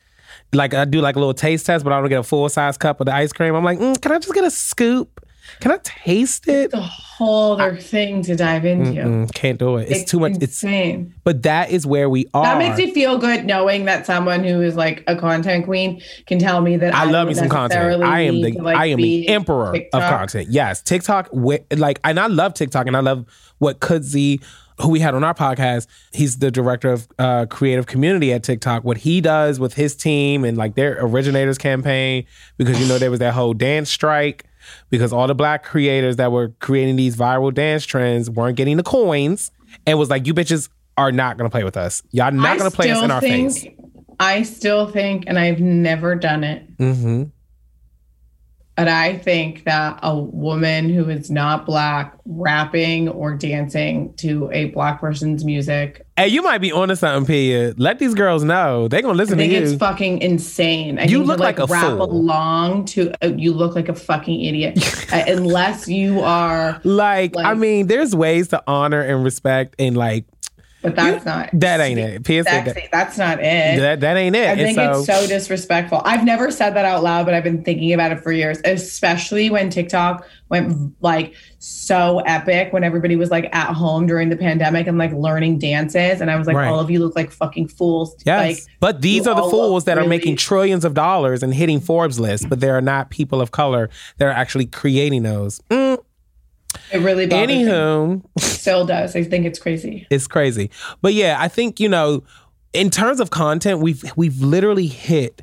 Like I do like a little taste test, but I don't get a full size cup of the ice cream. I'm like, mm, can I just get a scoop? Can I taste it? the whole other thing to dive into. Can't do it. It's, too much. It's insane. but that is where we are. That makes me feel good knowing that someone who is like a content queen can tell me that I I, love me some content. I am the like, I am the emperor TikTok. of content. Yes, TikTok. Like, and I love TikTok, and I love what Kudzi, who we had on our podcast. He's the director of uh, creative community at TikTok. What he does with his team and like their originators campaign, because you know there was that whole dance strike. Because all the black creators that were creating these viral dance trends weren't getting the coins, and was like, "You bitches are not gonna play with us. Y'all not I gonna play us in our think- face." I still think, and I've never done it, hmm but I think that a woman who is not black rapping or dancing to a black person's music, Hey, you might be onto something, Pia. Let these girls know. They gonna I listen to think you. it's fucking insane. I You look to, like, like a rap fool. along to uh, you look like a fucking idiot Uh, unless you are. like, I mean, there's ways to honor and respect and like But that's not that ain't it. Pia That's, that, that's not it. that that ain't it. I think so, it's so disrespectful. I've never said that out loud, but I've been thinking about it for years, especially when TikTok went like so epic when everybody was like at home during the pandemic and like learning dances. And I was like, Right. all of you look like fucking fools. yes, Like, but these are the fools that are making trillions of dollars and hitting Forbes lists, but there are not people of color that are actually creating those. Mm, it really bothers me. anywho, Still does. I think it's crazy. it's crazy. But yeah, I think you know, in terms of content, we've we've literally hit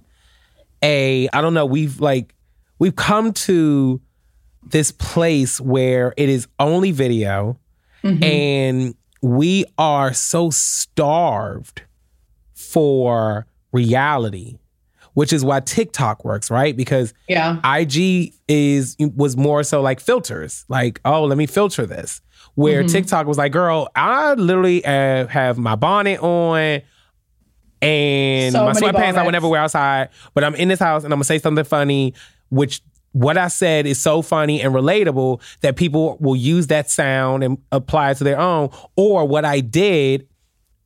a I don't know, we've like we've come to this place where it is only video mm-hmm. and we are so starved for reality, which is why TikTok works, right? Because Yeah. IG is was more so like filters, like oh, let me filter this. Where Mm-hmm. TikTok was like, girl, I literally uh, have my bonnet on and So my sweatpants I would never wear outside, but I'm in this house and I'm gonna say something funny, which what I said is so funny and relatable that people will use that sound and apply it to their own, or what I did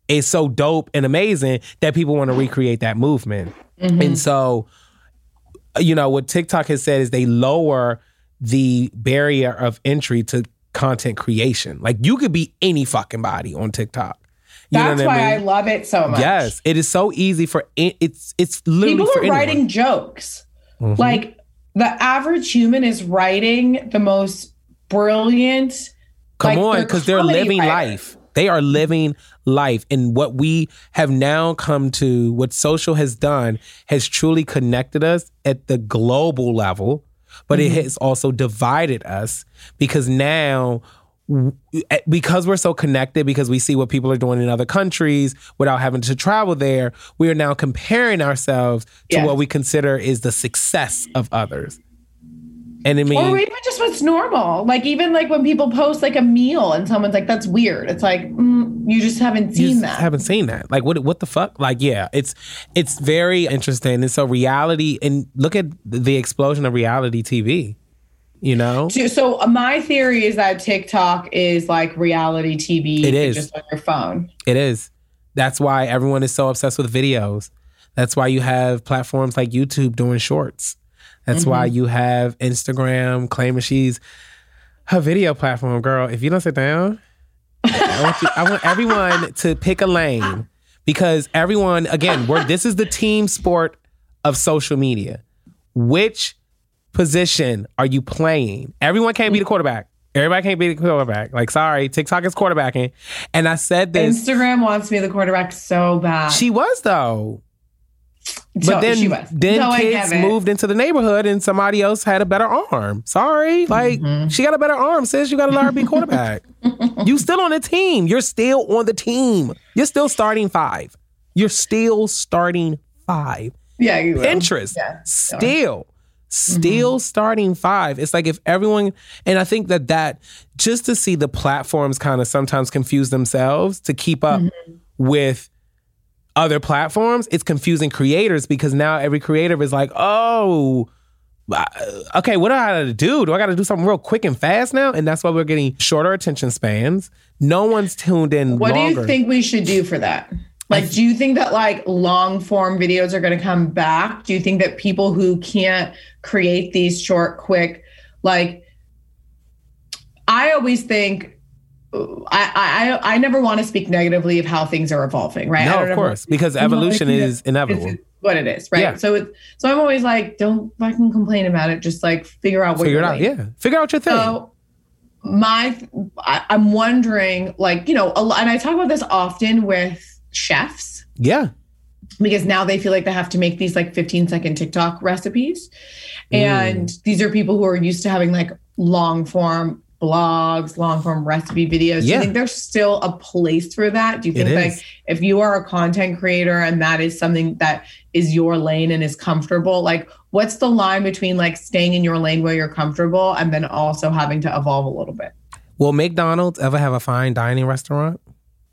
is so dope and amazing that people want to recreate that movement. And so, you know, what TikTok has said is they lower the barrier of entry to content creation. Like you could be any fucking body on TikTok. You know That's why I love it so much. Yes, it is so easy for it's it's literally People for are writing jokes. Mhm. Like the average human is writing the most brilliant. Come like, on, because they're living writers. life. They are living life. And what we have now come to, what social has done, has truly connected us at the global level, but Mm-hmm. it has also divided us because now, because we're so connected, because we see what people are doing in other countries without having to travel there, we are now comparing ourselves to Yes. what we consider is the success of others. And I mean, Or even just what's normal. Like even like when people post like a meal and someone's like, "That's weird." It's like mm, you just haven't you seen just that. haven't seen that. Like what what the fuck? Like yeah, it's it's very interesting. And so reality and look at the explosion of reality TV. You know? So- So my theory is that TikTok is like reality TV. It is. just on your phone. It is. That's why everyone is so obsessed with videos. That's why you have platforms like YouTube doing shorts. That's why Mm-hmm. you have Instagram claiming she's her video platform, girl. If you don't sit down, I want, you, I want everyone to pick a lane because everyone, again, we're, this is the team sport of social media. Which position are you playing? Everyone can't be the quarterback. Everybody can't be the quarterback. Like, sorry, TikTok is quarterbacking. And I said this. Instagram wants me the quarterback so bad. She was though. But So- then, she was. then No, kids moved into the neighborhood and somebody else had a better arm. Sorry. Like, Mm-hmm. she got a better arm, sis. You got to let her be quarterback. you still on the team. You're still on the team. You're still starting five. You're still starting five. yeah, you will. Pinterest, Yeah. still, still starting five. It's like if everyone, and I think that that just to see the platforms kind of sometimes confuse themselves to keep up with other platforms, it's confusing creators because now every creator is like, oh. uh, Okay, what do I gotta do? Do I gotta do something real quick and fast now? And that's why we're getting shorter attention spans. No one's tuned in What longer. do you think we should do for that? Like, do you think that like long form videos are going to come back? Do you think that people who can't create these short, quick, like, I always think, I I I never want to speak negatively of how things are evolving, right? No, of course, because evolution is inevitable. It's what it is, right? Yeah. So it's so I'm always like, don't fucking complain about it. Just like figure out what Figure you're out. doing. Yeah. Figure out your thing. So my, I, I'm wondering, like you know, a lot, and I talk about this often with chefs yeah. because now they feel like they have to make these like 15 second TikTok recipes, and mm. these are people who are used to having like long form blogs, long form recipe videos. Do you think there's still a place for that? Do you think like if you are a content creator and that is something that is your lane and is comfortable, like what's the line between like staying in your lane where you're comfortable and then also having to evolve a little bit? Will McDonald's ever have a fine dining restaurant?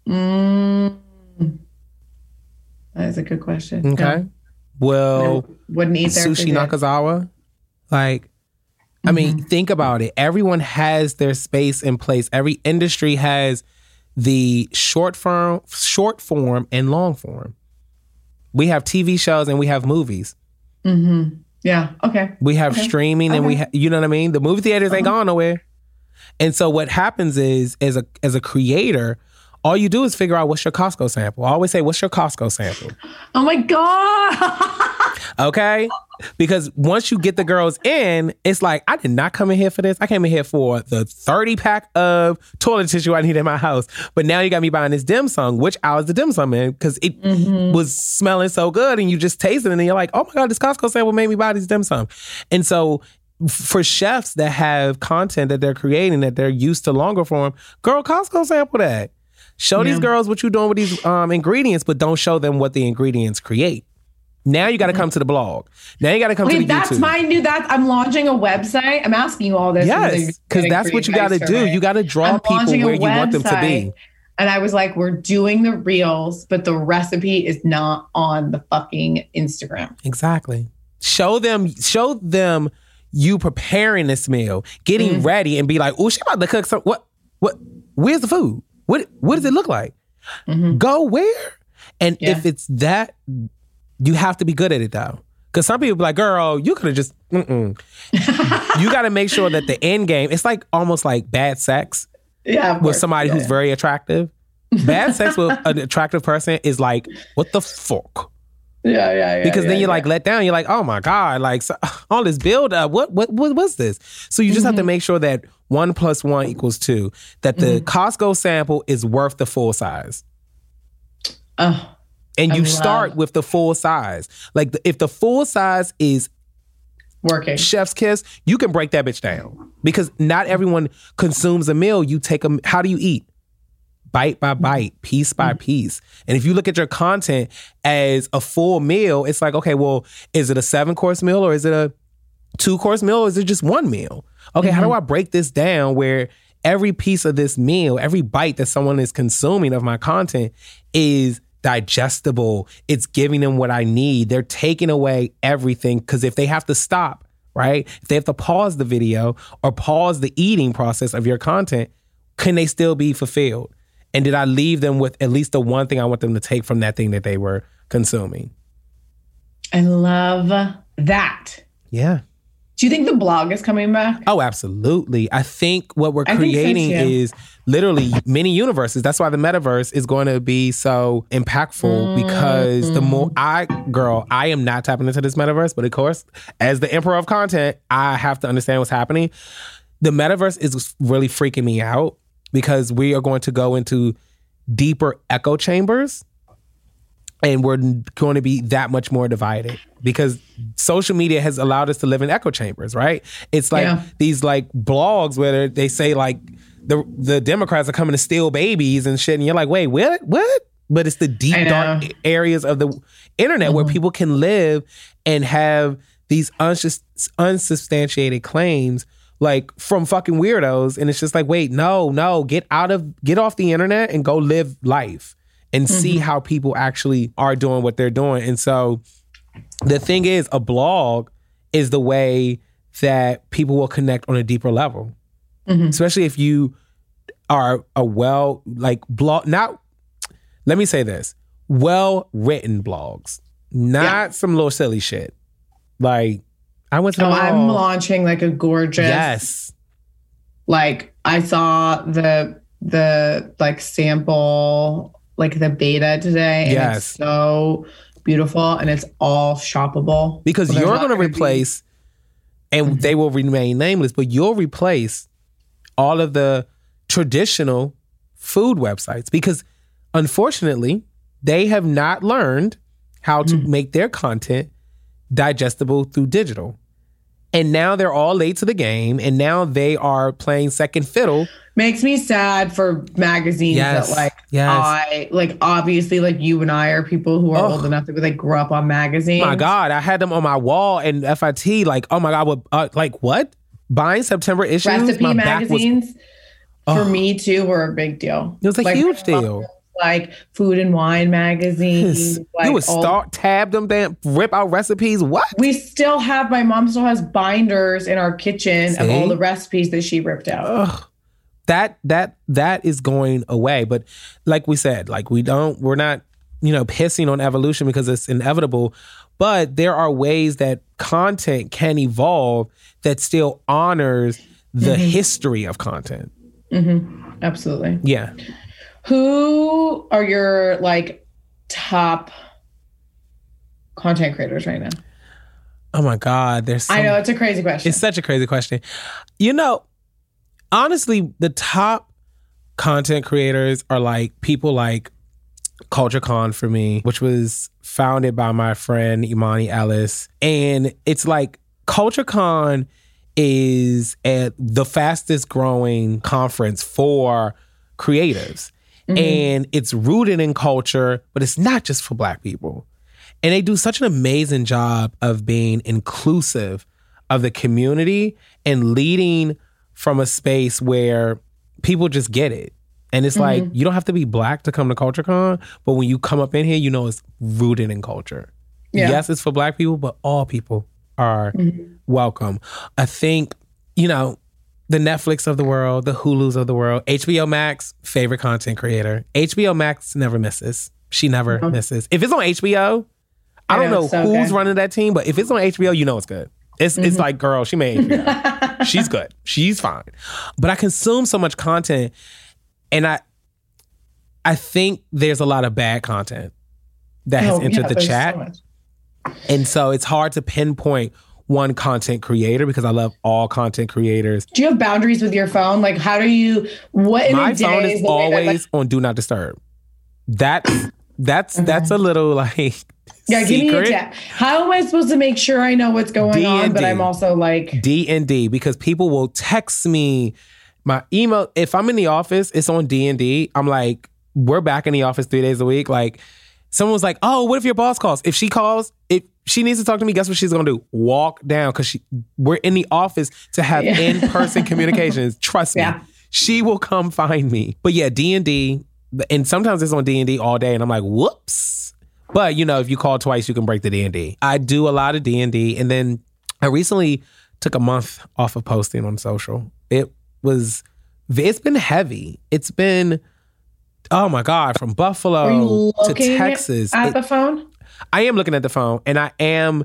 Mm, that is a good question. Okay. No, Will wouldn't eat there. Sushi Nakazawa? Like, I mean, Mm-hmm. think about it. Everyone has their space in place. Every industry has the short form, short form, and long form. We have TV shows and we have movies. Mm-hmm. Yeah. Okay. We have Okay. streaming and we, ha- you know what I mean. The movie theaters ain't gone nowhere. And so what happens is, as a as a creator, all you do is figure out what's your Costco sample. I always say, what's your Costco sample? Oh my god. Okay. Because once you get the girls in, it's like, I did not come in here for this. I came in here for the 30 pack of toilet tissue I need in my house. But now you got me buying this dim sum, which I was the dim sum in because it mm-hmm. was smelling so good and you just taste it and then you're like, oh my God, this Costco sample made me buy these dim sum. And so for chefs that have content that they're creating that they're used to longer form, girl, Costco sample that. Show these girls what you're doing with these um, ingredients, but don't show them what the ingredients create. Now you got to come to the blog. Now you got to come Okay, to the that's YouTube. That's my new. That I'm launching a website. I'm asking you all this. yes, because that's what you got to do. You got to draw I'm people where you want them to be. And I was like, we're doing the reels, but the recipe is not on the fucking Instagram. Exactly. Show them. Show them you preparing this meal, getting Mm. ready, and be like, "Oh, she about to cook some. What? What? Where's the food? What? What does it look like? Go where? And Mm-hmm. Yeah. if it's that, you have to be good at it though. Because some people be like, girl, you could have just, mm-mm. you got to make sure that the end game, it's like almost like bad sex Yeah, with somebody Yeah, who's very attractive. Bad sex with an attractive person is like, what the fuck? Yeah, yeah, yeah. Because yeah, then you're yeah. like let down. You're like, oh my god, like so, all this build up. What what what was this? So you just Mm-hmm. have to make sure that one plus one equals two. That the Mm-hmm. Costco sample is worth the full size. Oh, And I you love- start with the full size. Like the, if the full size is working. chef's kiss, you can break that bitch down because not everyone consumes a meal. You take a. How do you eat? Bite by bite, piece by mm-hmm. piece. And if you look at your content as a full meal, it's like, okay, well, is it a seven course meal or is it a two course meal or is it just one meal? Okay, how do mm-hmm. I break this down where every piece of this meal, every bite that someone is consuming of my content is digestible. It's giving them what I need. They're taking away everything because if they have to stop, right? If they have to pause the video or pause the eating process of your content, can they still be fulfilled? And did I leave them with at least the one thing I want them to take from that thing that they were consuming? I love that. Yeah. Do you think the blog is coming back? Oh, absolutely. I think what we're I think so, creating is literally many universes. That's why the metaverse is going to be so impactful because the more mm-hmm. I, girl, I am not tapping into this metaverse, but of course, as the emperor of content, I have to understand what's happening. The metaverse is really freaking me out because we are going to go into deeper echo chambers and we're going to be that much more divided because social media has allowed us to live in echo chambers, right? It's like Yeah. these like blogs where they say like the the Democrats are coming to steal babies and shit, and you're like, wait, what? What? But it's the deep dark areas of the internet where mm-hmm. people can live and have these unsus- unsubstantiated claims like from fucking weirdos and it's just like wait no no get out of get off the internet and go live life and see mm-hmm. how people actually are doing what they're doing. And so the thing is a blog is the way that people will connect on a deeper level. Mm-hmm. Especially if you are a well like blog not let me say this well written blogs not Yeah. some little silly shit. Like i went to the Oh, I'm launching like a gorgeous. yes Like I saw the the like sample like the beta today. And Yes. It's so beautiful and it's all shoppable because So you're going to be- replace and mm-hmm. they will remain nameless but you'll replace all of the traditional food websites because unfortunately they have not learned how to mm. make their content digestible through digital and now they're all late to the game and now they are playing second fiddle makes me sad for magazines Yes, that like yes. I like obviously like you and I are people who are Oh. old enough to like grow up on magazines. my god i had them on my wall and fit like oh my god what, uh, like what buying september issues Recipe back was magazines for me too were a big deal. it was a Like, huge deal Like food and wine magazines. Like you would start tab them then rip out recipes. What? We still have my mom still has binders in our kitchen of all the recipes that she ripped out. Ugh. That that that is going away. But like we said, like we don't we're not, you know, pissing on evolution because it's inevitable. But there are ways that content can evolve that still honors the Mm-hmm. history of content. Absolutely. Yeah. Who are your like top content creators right now? Oh my God. There's I so know it's a crazy question. It's such a crazy question. You know, honestly, the top content creators are like people like Culture Con for me, which was founded by my friend Imani Ellis. And it's like Culture Con is at the fastest growing conference for creatives. Mm-hmm. And it's rooted in culture, but it's not just for black people. And they do such an amazing job of being inclusive of the community and leading from a space where people just get it. And it's like mm-hmm. you don't have to be black to come to CultureCon, but when you come up in here, you know it's rooted in culture. Yeah. Yes, it's for black people, but all people are mm-hmm. welcome. I think, you know, the Netflix of the world, the Hulus of the world, HBO Max, favorite content creator. HBO Max never misses. She never misses. If it's on HBO, I, I don't know, so who's good. Mm-hmm. running that team, but if it's on HBO, you know it's good. It's it's like, girl, she made HBO. She's good. She's fine. But I consume so much content and I I think there's a lot of bad content that has Oh, entered yeah, the chat. so and so it's hard to pinpoint one content creator because I love all content creators. Do you have boundaries with your phone? Like, how do you? What in My phone is is way that, like- always on do not disturb. That's that's that's a little like yeah, give me a tip. How am I supposed to make sure I know what's going on? But D&D. I'm also like, D and D because people will text me my email if I'm in the office, it's on D and D. I'm like, we're back in the office three days a week. Like, someone was like, "Oh, what if your boss calls? If she calls, if she needs to talk to me, guess what she's gonna do? Walk down because she we're in the office to have Yeah. in person communications. Trust me, Yeah. she will come find me. But yeah, D and D, and sometimes it's on D and D all day, and I'm like, whoops. But you know, if you call twice, you can break the D and D. I do a lot of D and D, and then I recently took a month off of posting on social. It was, it's been heavy. It's been, oh my god, from Buffalo to Texas. at It- the phone? I am looking at the phone, and I am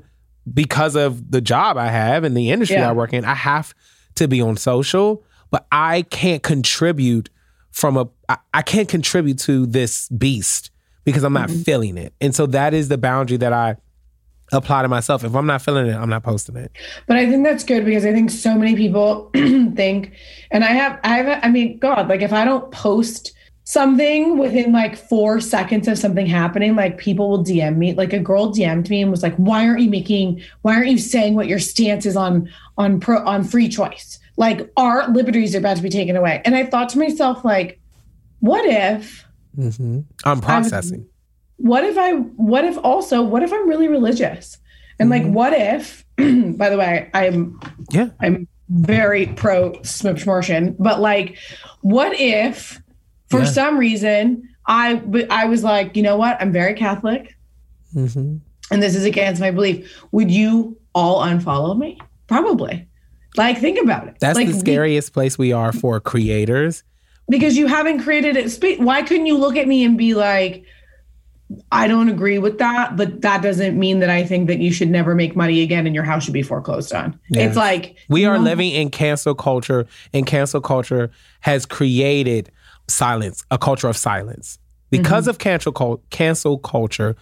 because of the job I have and the industry Yeah. I work in, I have to be on social, but I can't contribute from a I, I can't contribute to this beast because I'm Mm-hmm. not feeling it. And so that is the boundary that I apply to myself. If I'm not feeling it, I'm not posting it. But I think that's good because I think so many people think, and I have, I have, I mean, God, like if I don't post something within like four seconds of something happening, like people will DM me. Like a girl DM'd me and was like, "Why aren't you making? Why aren't you saying what your stance is on on pro on free choice? Like our liberties are about to be taken away." And I thought to myself, like, what if? Mm-hmm. I'm processing. what if I what if also what if I'm really religious? And like what if by the way, I'm yeah. I'm very pro smipshmortion, but like what if for Yeah. some reason I I was like, you know what? I'm very Catholic Mm-hmm. and this is against my belief. Would you all unfollow me? Probably. Like think about it. That's like, the we- scariest place we are for creators. because you haven't created it. Why couldn't you look at me and be like, I don't agree with that, but that doesn't mean that I think that you should never make money again and your house should be foreclosed on. Yes. It's like We are no. living in cancel culture, and cancel culture has created silence, a culture of silence. Because Mm-hmm. of cancel cancel culture,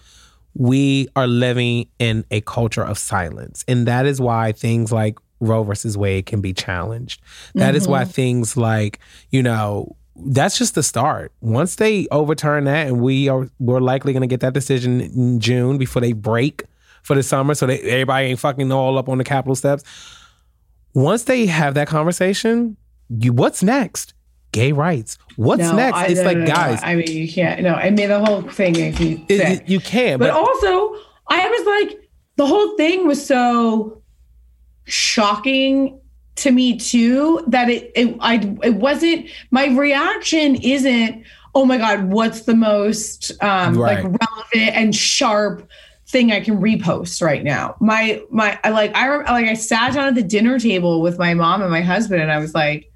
we are living in a culture of silence, and that is why things like Roe versus Wade can be challenged. That is why Mm-hmm. things like you know. That's just the start. Once they overturn that, and we are we're likely going to get that decision in June before they break for the summer, so they, everybody ain't fucking all up on the Capitol steps once they have that conversation, you what's next? Gay rights. What's No, next? I- it's no, like no, guys, I mean, you can't. No, I mean the whole thing makes me sick. it- you can't. but But, also, I was like, the whole thing was so shocking to me too that it it I it wasn't my reaction isn't oh my god what's the most um like relevant and sharp thing I can repost right now my my I like I like I sat down at the dinner table with my mom and my husband and I was like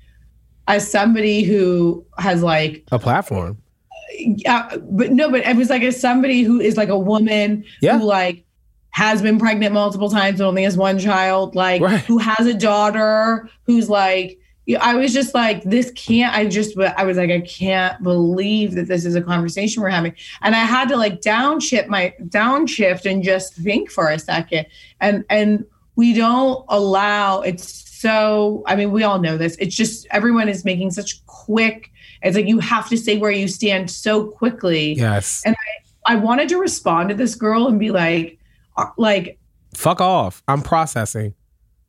as somebody who has like a platform. yeah, but no, but it was like as somebody who is like a woman Yeah. who like has been pregnant multiple times and only has one child, like Right. who has a daughter who's like, I was just like, this can't. I just, I was like, I can't believe that this is a conversation we're having, and I had to like downshift my downshift and just think for a second, and and we don't allow. It's so. I mean, we all know this. It's just everyone is making such quick. It's like you have to say where you stand so quickly. Yes. And I wanted to respond to this girl and be like, uh, like, Fuck off. I'm processing.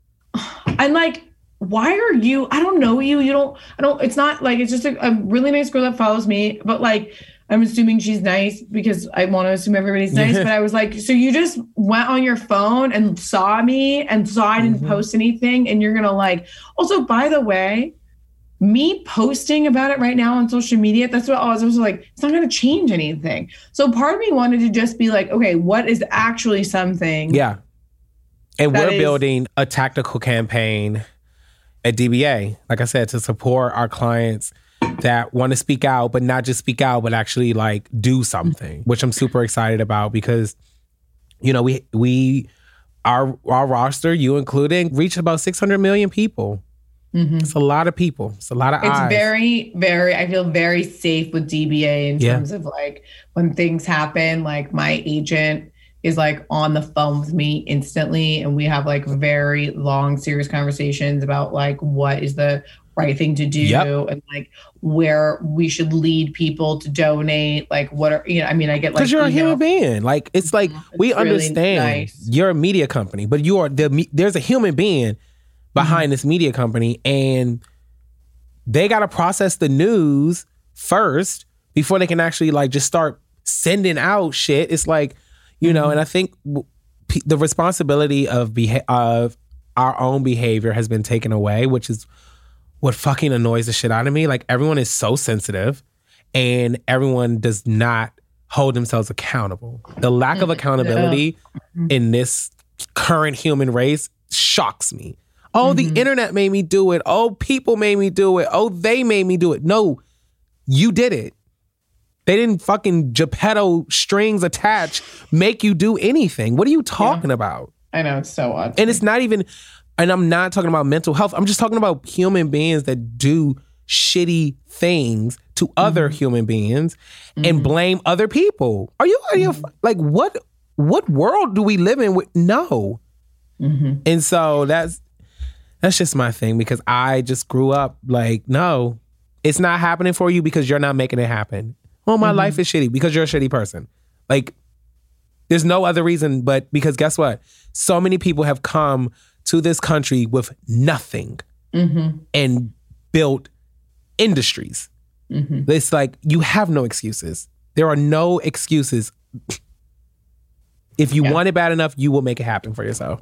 I'm like, why are you? I don't know you. You don't. I don't. It's not like it's just a, a really nice girl that follows me, but like. I'm assuming she's nice because I want to assume everybody's nice. but I was like, so you just went on your phone and saw me and saw I didn't mm-hmm. post anything, and you're gonna like. Also, by the way, me posting about it right now on social media, that's what I was, I was like, it's not going to change anything. So part of me wanted to just be like, okay, what is actually something? Yeah. And we're is- building a tactical campaign at DBA, like I said, to support our clients that want to speak out, but not just speak out, but actually like do something, which I'm super excited about because, you know, we we our our roster, you including, reached about 600 million people. It's a lot of people. It's a lot of Mm-hmm. It's eyes. very, very, I feel very safe with DBA in Yeah. terms of like when things happen, like my agent is like on the phone with me instantly. And we have like very long, serious conversations about like what is the right thing to do Yep. and like where we should lead people to donate. Like what are, you know, I mean, I get like, Because you're a human being. Like it's like we really understand nice. you're a media company, but you are the there's a human being behind Mm-hmm. this media company, and they got to process the news first before they can actually like just start sending out shit. It's like you know, Mm-hmm. and I think the responsibility of beha- of our own behavior has been taken away, which is what fucking annoys the shit out of me. Like everyone is so sensitive and everyone does not hold themselves accountable. The lack of mm-hmm. accountability in this current human race shocks me. Oh, the mm-hmm. internet made me do it. Oh, people made me do it. Oh, they made me do it. No, you did it. They didn't fucking Geppetto strings attached make you do anything. What are you talking about? I know it's so odd. And it's not even, and I'm not talking about mental health. I'm just talking about human beings that do shitty things to mm-hmm. other human beings and mm-hmm. blame other people. Are you, are you mm-hmm. like what? What world do we live in? With no, and so that's that's just my thing because I just grew up like no, it's not happening for you because you're not making it happen. Well, my life is shitty because you're a shitty person. Like there's no other reason but because guess what? So many people have come to this country with nothing mm-hmm. and built industries. Mm-hmm. It's like you have no excuses. There are no excuses. if you want it bad enough, you will make it happen for yourself.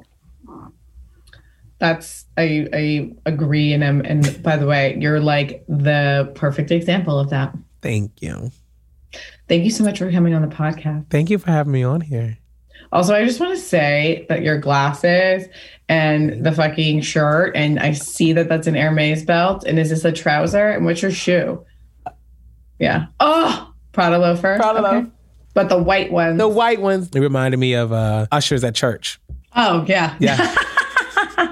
That's I I agree, and I'm and by the way, you're like the perfect example of that. Thank you. Thank you so much for coming on the podcast. Thank you for having me on here. Also, I just want to say that your glasses and the fucking shirt, and I see that that's an Hermes belt. And is this a trouser? And what's your shoe? Yeah. Oh, Prada loafer. Prada Okay. loafer. But the white ones. The white ones, It reminded me of uh, ushers at church. oh yeah. Yeah.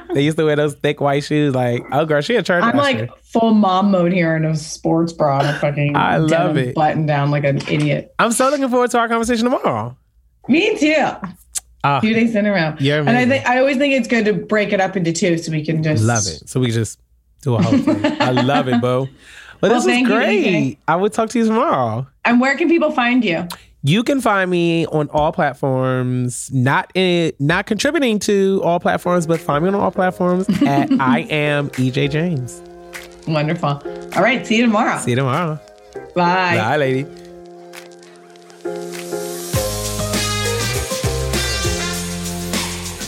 they used to wear those thick white shoes. Like, oh girl, she a church I'm usher. like full mom mode here in a sports bra and a fucking I love denim it. button down like an idiot. I'm so looking forward to our conversation tomorrow. Me too. Ah, Two days in a row. You're and I think I always think it's good to break it up into two so we can just love it. So we just do a whole thing. I love it, boo. But Well, this you, great. EJ. I will talk to you tomorrow. And where can people find you? You can find me on all platforms, not in, not contributing to all platforms, but find me on all platforms at I am EJ James. Wonderful. All right. See you tomorrow. See you tomorrow. Bye. Bye, lady.